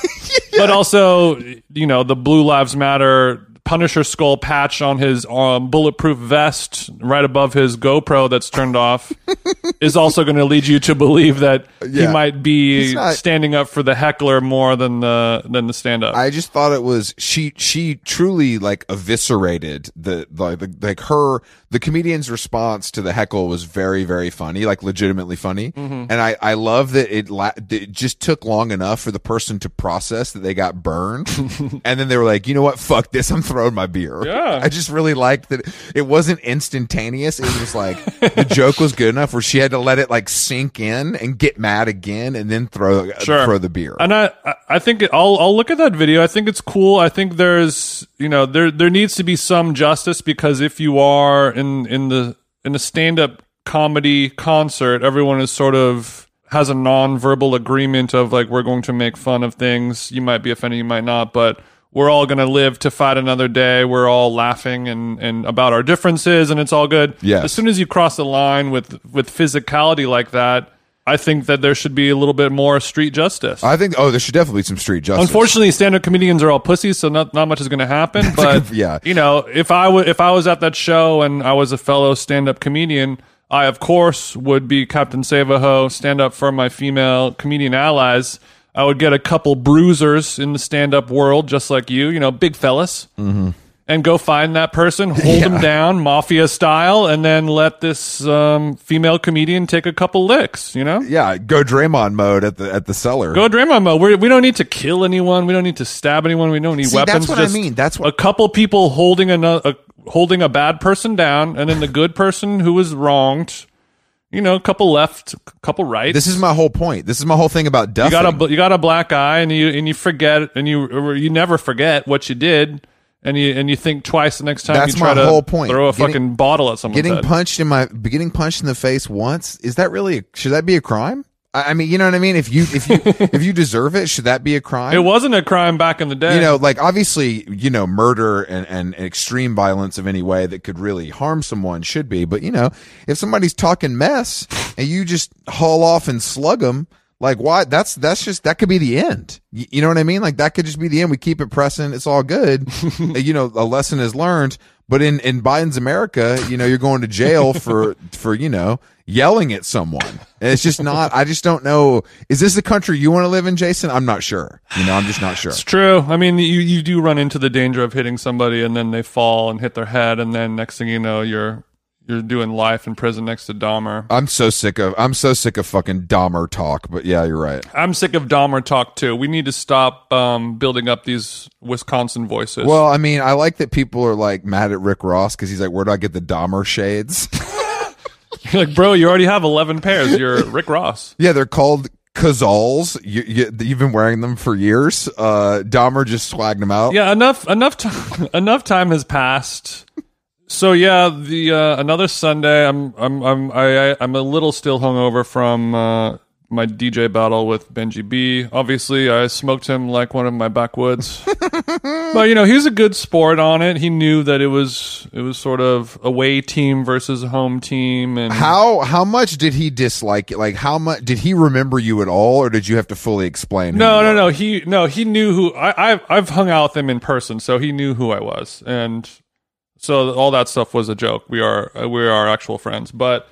S1: But also, you know, the Blue Lives Matter Punisher skull patch on his um, bulletproof vest right above his GoPro that's turned off is also going to lead you to believe that he might be
S2: not-
S1: standing up for the heckler more than the than the stand up.
S2: I just thought it was she. She truly like eviscerated the like the, like her. The comedian's response to the heckle was very very funny, like legitimately funny.
S1: Mm-hmm.
S2: And I I love that it la- that it just took long enough for the person to process that they got burned, and then they were like, you know what, fuck this, I'm throwing my beer.
S1: Yeah.
S2: I just really liked that it wasn't instantaneous. It was like the joke was good enough where she had to let it like sink in and get mad again, and then throw uh,
S1: Sure.
S2: throw the beer.
S1: And I, I- think it, I'll, I'll look at that video. I think it's cool. I think there's, you know, there, there needs to be some justice because if you are in, in the, in a stand-up comedy concert, everyone is sort of has a non-verbal agreement of like, we're going to make fun of things. You might be offended, you might not, but we're all going to live to fight another day. We're all laughing and, and about our differences and it's all good.
S2: Yes.
S1: As soon as you cross the line with, with physicality like that, I think that there should be a little bit more street justice.
S2: I think. Oh, there should definitely be some street justice.
S1: Unfortunately, stand-up comedians are all pussies, so not not much is going to happen. But
S2: yeah.
S1: you know, if I wa- if I was at that show and I was a fellow stand-up comedian, I of course would be Captain Save a Savaho, stand up for my female comedian allies. I would get a couple bruisers in the stand-up world, just like you, you know, big fellas, mm-hmm. and go find that person, hold them down, mafia style, and then let this um, female comedian take a couple licks. You know,
S2: yeah, go Draymond mode at the at the cellar.
S1: Go Draymond mode. We're, we don't need to kill anyone. We don't need to stab anyone. We don't need
S2: See, that's
S1: weapons.
S2: what I mean. That's what-
S1: a couple people holding a, a holding a bad person down, and then the good person who was wronged. You know, a couple left, a couple right.
S2: This is my whole point. This is my whole thing about
S1: you got a you got a black eye, and you and you forget, and you you never forget what you did, and you and you think twice the next time
S2: That's
S1: you try
S2: my
S1: to
S2: whole point.
S1: throw a
S2: Getting-
S1: fucking bottle at someone.
S2: getting
S1: head.
S2: punched in my getting punched in the face once is that really should that be a crime? I, mean, you know what I mean. If you if you if you deserve it, should that be a crime?
S1: it wasn't a crime back in the day.
S2: you know, like obviously, you know, murder and, and extreme violence of any way that could really harm someone should be. But you know, if somebody's talking mess and you just haul off and slug them, like why? That's that's just that could be the end. You, you know what I mean? Like that could just be the end. We keep it pressing. It's all good. you know, a lesson is learned. But in in Biden's America, you know, you're going to jail for for you know yelling at someone. And it's just not. I just don't know. Is this the country you want to live in, Jason? I'm not sure. You know, I'm just not sure.
S1: It's true. I mean, you, you do run into the danger of hitting somebody and then they fall and hit their head, and then next thing you know, you're you're doing life in prison next to Dahmer.
S2: I'm so sick of I'm so sick of fucking Dahmer talk. But yeah, you're right.
S1: I'm sick of Dahmer talk too. We need to stop um, building up these Wisconsin voices.
S2: Well, I mean, I like that people are like mad at Rick Ross because he's like, where do I get the Dahmer shades?
S1: You're like, bro, you already have 11 pairs. You're Rick Ross.
S2: yeah, they're called Cazals. You, you, you've been wearing them for years. Uh, Dahmer just swagged them out.
S1: Yeah, enough enough time enough time has passed. So yeah, the uh, another Sunday. I'm I'm I'm I, I- I'm a little still hungover from uh, my DJ battle with Benji B. Obviously, I smoked him like one of my backwoods. but you know, he was a good sport on it. He knew that it was it was sort of away team versus home team, and
S2: How how much did he dislike it? Like how much did he remember you at all, or did you have to fully explain?
S1: No, no, no. He no, he knew who I, I've I've hung out with him in person, so he knew who I was, and so all that stuff was a joke. We are uh, we are actual friends, but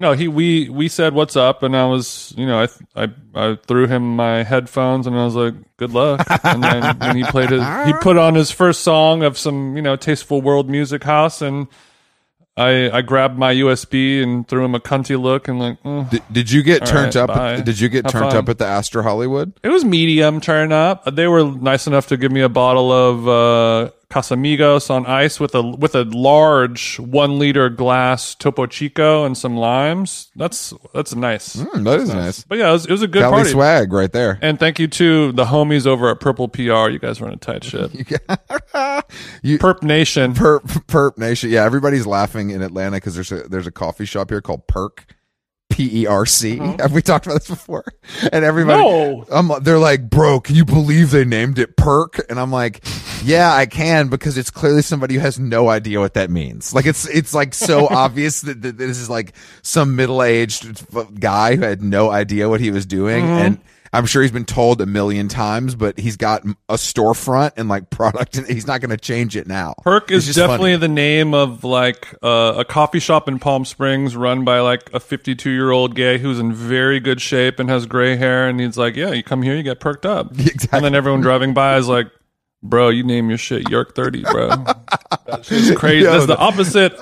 S1: no, he we we said what's up, and I was you know I I I threw him my headphones, and I was like good luck, and then when he played his he put on his first song of some you know tasteful world music house, and I I grabbed my USB and threw him a cunty look, and like. mm.
S2: Did, did you get turned
S1: right,
S2: up?
S1: bye.
S2: At, did you get
S1: Have
S2: turned
S1: fun.
S2: up at the Astor Hollywood?
S1: It was medium turn up. They were nice enough to give me a bottle of uh, Casamigos on ice with a with a large one liter glass Topo Chico and some limes. That's that's nice.
S2: Hmm, that is nice.
S1: But yeah, it was, it was a good
S2: Cali
S1: party.
S2: swag right there.
S1: And thank you to the homies over at Purple PR. You guys run a tight shit.
S2: You-
S1: Perp Nation.
S2: Perp, Perp Nation. Yeah, everybody's laughing in Atlanta because there's a there's a coffee shop here called Perc, P E R C. Have we talked about this before? And everybody,
S1: No.
S2: I'm, they're like, bro, can you believe they named it Perc? And I'm like, yeah, I can because it's clearly somebody who has no idea what that means. Like it's it's like so obvious that, that this is like some middle aged guy who had no idea what he was doing and. I'm sure he's been told a million times, but he's got a storefront and like product, and he's not going to change it now. Perc
S1: is definitely
S2: funny.
S1: the name of like uh, a coffee shop in Palm Springs run by like a 52 year old gay who's in very good shape and has gray hair. And he's like, Yeah, you come here, you get perked up.
S2: Exactly.
S1: And then everyone driving by is like, Bro, you name your shit York 30, bro. that shit's crazy.
S2: Yo,
S1: That's the opposite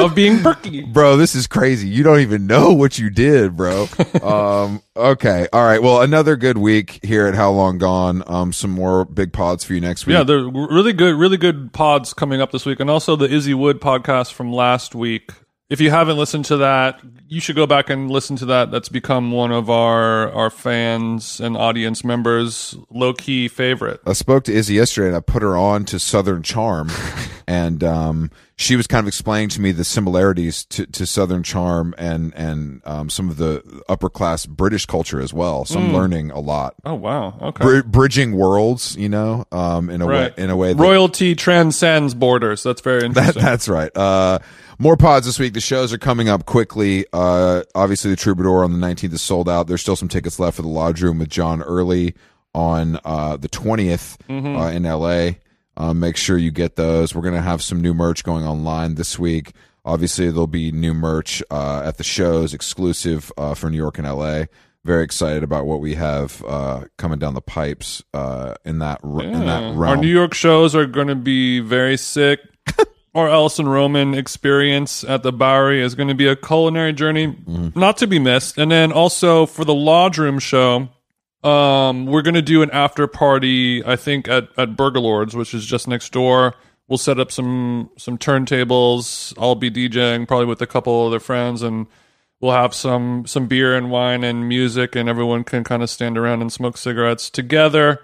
S1: of being perky.
S2: bro this is crazy you don't even know what you did bro um okay all right well another good week here at how long gone um some more big pods for you next week
S1: Yeah, they're really good, really good pods coming up this week, and also the Issy Wood podcast from last week. If you haven't listened to that, you should go back and listen to that. That's become one of our our fans and audience members' low key favorite.
S2: I spoke to Issy yesterday and I put her on to Southern Charm and um she was kind of explaining to me the similarities to, to Southern Charm and and um some of the upper class British culture as well. So
S1: Hmm.
S2: I'm learning a lot.
S1: Oh wow, okay,
S2: Bri- bridging worlds, you know, um in a
S1: right.
S2: way in a way that
S1: royalty transcends borders. That's very
S2: That,
S1: interesting.
S2: that's right. Uh, more pods this week. The shows are coming up quickly. Uh, obviously, the Troubadour on the 19th is sold out. There's still some tickets left for the Lodge Room with John Early on uh, the 20th
S1: Mm-hmm.
S2: uh, in LA. Uh, make sure you get those. We're going to have some new merch going online this week. Obviously, there'll be new merch uh, at the shows, exclusive uh, for New York and LA. Very excited about what we have uh, coming down the pipes uh, in that r- in that realm.
S1: Our New York shows are going to be very sick. Our Alison Roman experience at the Bowery is going to be a culinary journey,
S2: Mm-hmm.
S1: not to be missed. And then also for the Lodge Room show, um, we're to do an after party. I think at at Burgerlords, which is just next door. We'll set up some some turntables. I'll be DJing probably with a couple other friends, and we'll have some some beer and wine and music, and everyone can kind of stand around and smoke cigarettes together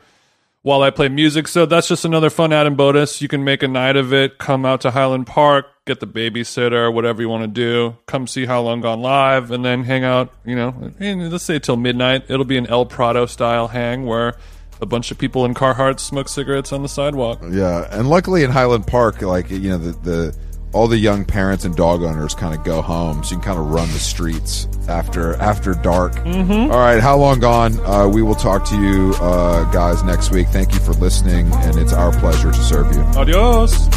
S1: while I play music. So that's just another fun added bonus. You can make a night of it. Come out to Highland Park, get the babysitter, whatever you want to do. Come see How Long Gone live, and then hang out. You know, let's say till midnight. It'll be an El Prado style hang where a bunch of people in Carhartt smoke cigarettes on the sidewalk.
S2: Yeah, and luckily in Highland Park, like you know the the all the young parents and dog owners kind of go home, so you can kind of run the streets after after dark.
S1: Mm-hmm.
S2: All right, how long gone? Uh, we will talk to you uh, guys next week. Thank you for listening, and it's our pleasure to serve you.
S1: Adios.